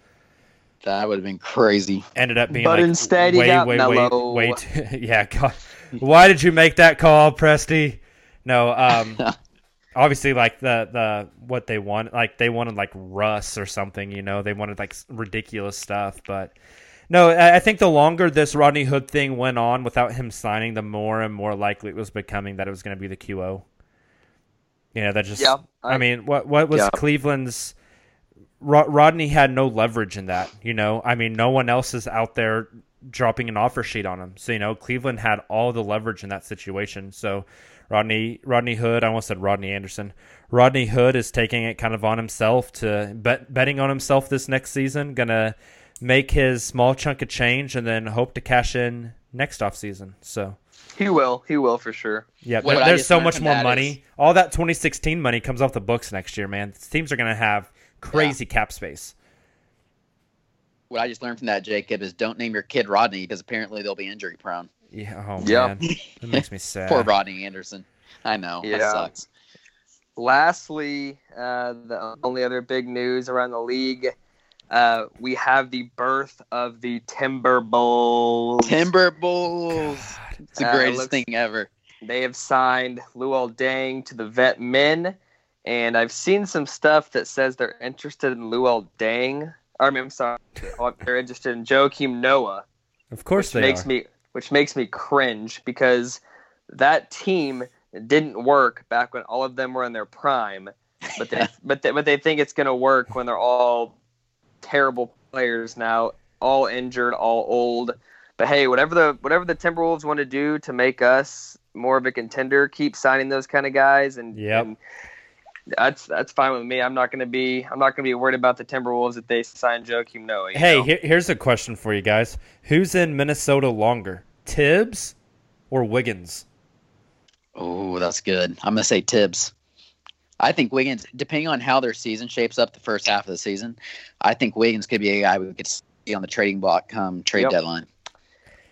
That would have been crazy. Ended up being But like instead he way, got way, Melo. way, way too, (laughs) yeah. God, why did you make that call, Presti? No, um, (laughs) obviously like the the what they want, like they wanted like Russ or something. You know, they wanted like ridiculous stuff, but. No, I think the longer this Rodney Hood thing went on without him signing, the more and more likely it was becoming that it was going to be the QO. You know, that just. Yeah, I, I- mean, what what was Yeah. Cleveland's Ro- Rodney had no leverage in that. You know, I mean, no one else is out there dropping an offer sheet on him. So you know, Cleveland had all the leverage in that situation. So Rodney Rodney Hood, I almost said Rodney Anderson. Rodney Hood is taking it kind of on himself to bet betting on himself this next season. Gonna make his small chunk of change and then hope to cash in next off season. So He will. He will for sure. yeah, What there- there's so much more money. is- All that 2016 money comes off the books next year, man. Teams are gonna have crazy cap space. What I just learned from that, Jacob, is don't name your kid Rodney because apparently they'll be injury prone. Yeah, oh Yeah. man, (laughs) it makes me sad. Poor Rodney Anderson. I know. That Yeah. sucks. Lastly, uh, the only other big news around the league, uh, we have the birth of the Timber Bulls. Timber Bulls. It's the Uh, greatest looks- thing ever. They have signed Luol Deng to the vet men, and I've seen some stuff that says they're interested in Luol Deng. Or, I mean, I'm sorry, they're interested in Joakim Noah. Of course which they makes are. me which makes me cringe because that team didn't work back when all of them were in their prime, but they (laughs) but they, but they think it's going to work when they're all terrible players now, all injured, all old. But hey, whatever the whatever the Timberwolves want to do to make us more of a contender, keep signing those kind of guys and, Yep. and that's that's fine with me. I'm not going to be I'm not going to be worried about the Timberwolves if they sign Joakim Noah. you Hey, know? here, here's a question for you guys: Who's in Minnesota longer, Thibs or Wiggins? Oh, that's good. I'm gonna say Thibs. I think Wiggins, depending on how their season shapes up the first half of the season, I think Wiggins could be a guy we could see on the trading block come trade Yep. deadline.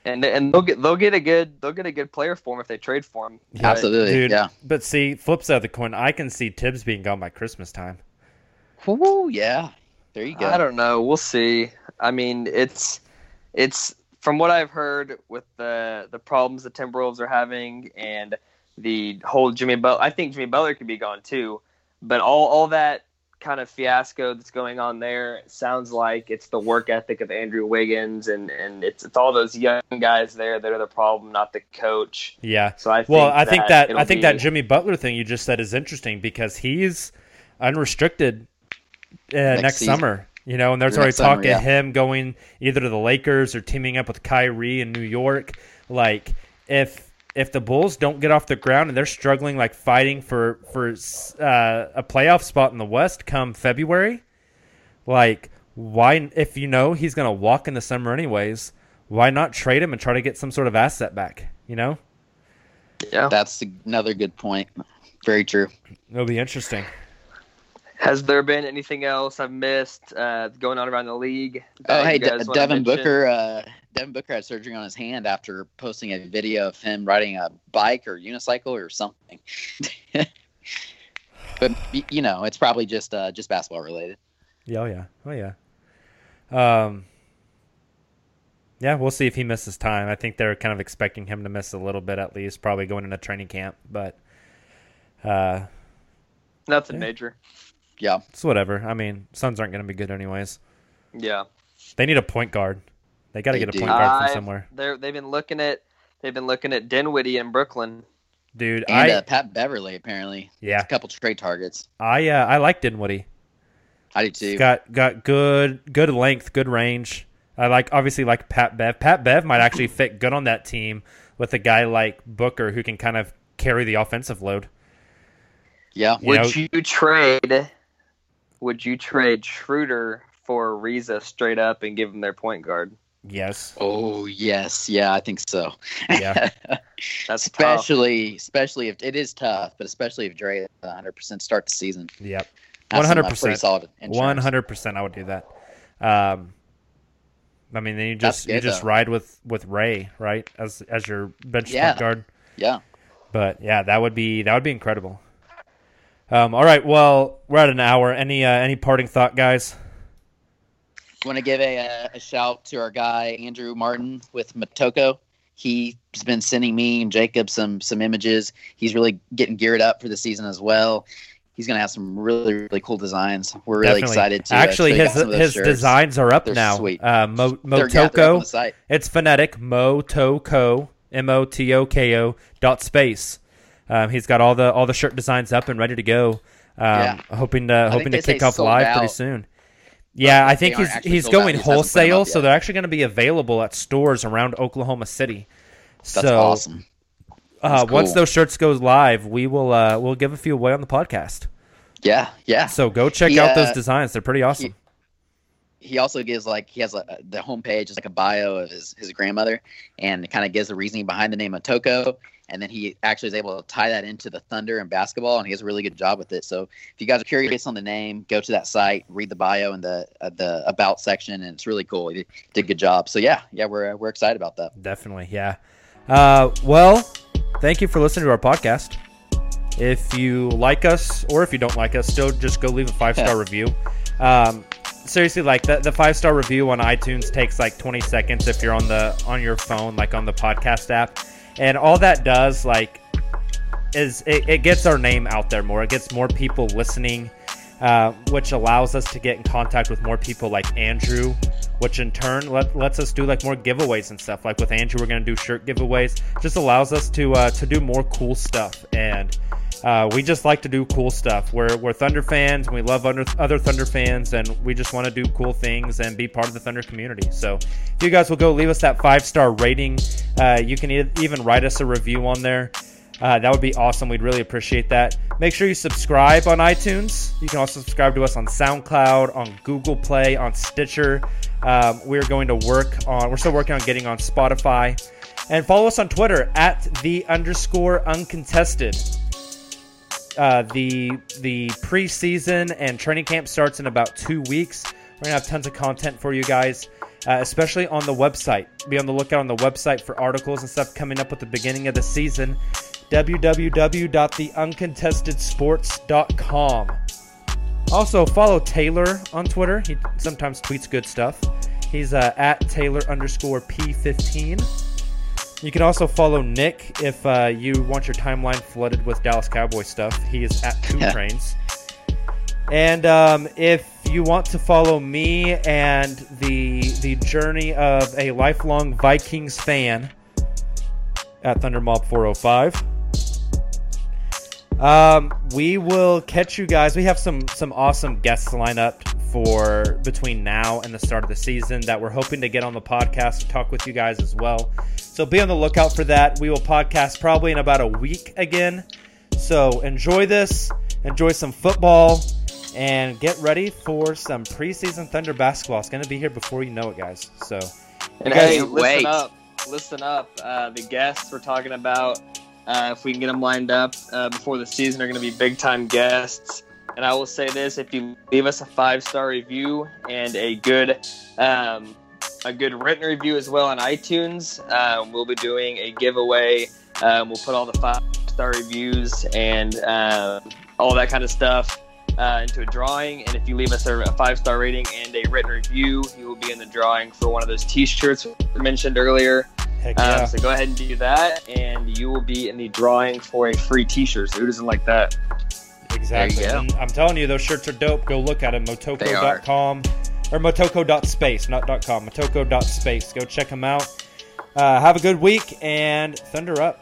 and and they'll get they'll get a good they'll get a good player for him if they trade for him. But- Absolutely, Dude, yeah. But see, flip side of the coin, I can see Thibs being gone by Christmas time. Ooh, yeah. There you go. I don't know. We'll see. I mean, it's it's from what I've heard with the the problems the Timberwolves are having and the whole Jimmy Butler. I think Jimmy Butler could be gone too. But all all that kind of fiasco that's going on there sounds like it's the work ethic of Andrew Wiggins and and it's it's all those young guys there that are the problem, not the coach. Yeah. So I well, think I think that I think be- that Jimmy Butler thing you just said is interesting because he's unrestricted uh, next, season. summer. You know, and there's already next talk yeah. of him going either to the Lakers or teaming up with Kyrie in New York. Like if if the Bulls don't get off the ground and they're struggling, like fighting for for uh, a playoff spot in the West come February, like why if you know he's gonna walk in the summer anyways, why not trade him and try to get some sort of asset back? You know. Yeah. That's another good point. Very true. It'll be interesting. Has there been anything else I've missed uh, going on around the league? Oh, hey, you De- Devin? Booker. Uh, Devin Booker had surgery on his hand after posting a video of him riding a bike or unicycle or something. (laughs) but you know, it's probably just uh, just basketball related. Yeah, oh yeah, oh yeah. Um, yeah, we'll see if he misses time. I think they're kind of expecting him to miss a little bit at least, probably going into training camp. But uh, Nothing Yeah. major. Yeah, it's whatever. I mean, Suns aren't going to be good anyways. Yeah. They need a point guard. They got to They get a do. point guard from somewhere, They're they've been looking at they've been looking at Dinwiddie in Brooklyn. dude. and I uh, Pat Beverley apparently. yeah, A couple trade targets. I uh, I like Dinwiddie. I do too. He's got got good good length, good range. I like obviously like Pat Bev. Pat Bev might actually fit good on that team with a guy like Booker who can kind of carry the offensive load. yeah, You would know- you trade? Would you trade Schröder for Riza straight up and give him their point guard? Yes. Oh yes, yeah, I think so. Yeah. (laughs) That's tough. especially especially if it is tough, but especially if Dre 100 percent start the season. Yep. That's One some, hundred uh, pretty percent. solid. One hundred percent. I would do that. Um, I mean, then you That's just you just though. ride with with Ray, right, as as your bench Yeah. point guard. Yeah. But yeah, that would be that would be incredible. Um, all right, well, we're at an hour. Any uh, any parting thought, guys? Want to give a, uh, a shout to our guy Andrew Martin with Motoko. He's been sending me and Jacob some some images. He's really getting geared up for the season as well. He's going to have some really really cool designs. We're really Definitely. excited to uh, Actually, his some of those his shirts. designs are up They're now. Sweet. Uh, Mo, They're- yeah, they're up on Motoko. It's phonetic. Motoko. M O T O K O dot space. Um, he's got all the all the shirt designs up and ready to go. Um, Yeah. hoping to I hoping to kick off live pretty soon. Yeah, I think he's he's going He just hasn't put 'em wholesale, so they're actually going to be available at stores around Oklahoma City. That's so, awesome. Uh, That's Once those shirts goes live, we will uh, we'll give a few away on the podcast. Yeah, yeah. So go check He, out those uh, designs; they're pretty awesome. he also gives like he has a, the homepage is like a bio of his, his grandmother and kind of gives the reasoning behind the name of Toko and then he actually is able to tie that into the thunder and basketball and he has a really good job with it so if you guys are curious on the name go to that site read the bio and the uh, the about section and it's really cool he did a good job so yeah yeah we're we're excited about that Definitely, yeah. Uh, well, thank you for listening to our podcast. If you like us or if you don't like us, still just go leave a five star (laughs) review. Um, seriously, like the, the five star review on iTunes takes like 20 seconds if you're on the on your phone, like on the podcast app, and all that does like is it, it gets our name out there more. It gets more people listening, uh, which allows us to get in contact with more people like Andrew, which in turn let, lets us do like more giveaways and stuff. Like with Andrew, we're gonna do shirt giveaways. Just allows us to uh, to do more cool stuff, and uh, we just like to do cool stuff. We're we're Thunder fans, and we love other other Thunder fans, and we just want to do cool things and be part of the Thunder community. So if you guys will go leave us that five star rating, uh, you can e- even write us a review on there. Uh, that would be awesome. We'd really appreciate that. Make sure you subscribe on iTunes. You can also subscribe to us on SoundCloud, on Google Play, on Stitcher. Um, we're going to work on. We're still working on getting on Spotify, and follow us on Twitter at the underscore uncontested. Uh, the the preseason and training camp starts in about two weeks. We're gonna have tons of content for you guys, uh, especially on the website. Be on the lookout on the website for articles and stuff coming up at the beginning of the season. www.theuncontestedsports.com. Also, follow Taylor on Twitter. He sometimes tweets good stuff. He's uh, at Taylor underscore P15. You can also follow Nick if uh, you want your timeline flooded with Dallas Cowboy stuff. He is at Two Trains. And um, if you want to follow me and the the journey of a lifelong Vikings fan at Thundermob 405. Um, we will catch you guys. We have some some awesome guests lined up for between now and the start of the season that we're hoping to get on the podcast to talk with you guys as well. So be on the lookout for that. We will podcast probably in about a week again. So enjoy this, enjoy some football, and get ready for some preseason Thunder basketball. It's going to be here before you know it, guys. So, And guys- hey, listen up, listen up. Uh, the guests we're talking about, uh, if we can get them lined up uh, before the season, are going to be big time guests. And I will say this: if you leave us a five star review and a good, um, a good written review as well on iTunes, uh, we'll be doing a giveaway. Um, we'll put all the five star reviews and uh, all that kind of stuff uh, into a drawing. And if you leave us a, a five star rating and a written review, you will be in the drawing for one of those T-shirts mentioned earlier. Heck Um, so go ahead and do that, and you will be in the drawing for a free T-shirt. So who doesn't like that? Exactly. There you go. And I'm telling you, those shirts are dope. Go look at them. Motoko.com or Motoko.space, not .com. Motoko.space. Go check them out. Uh, have a good week and thunder up.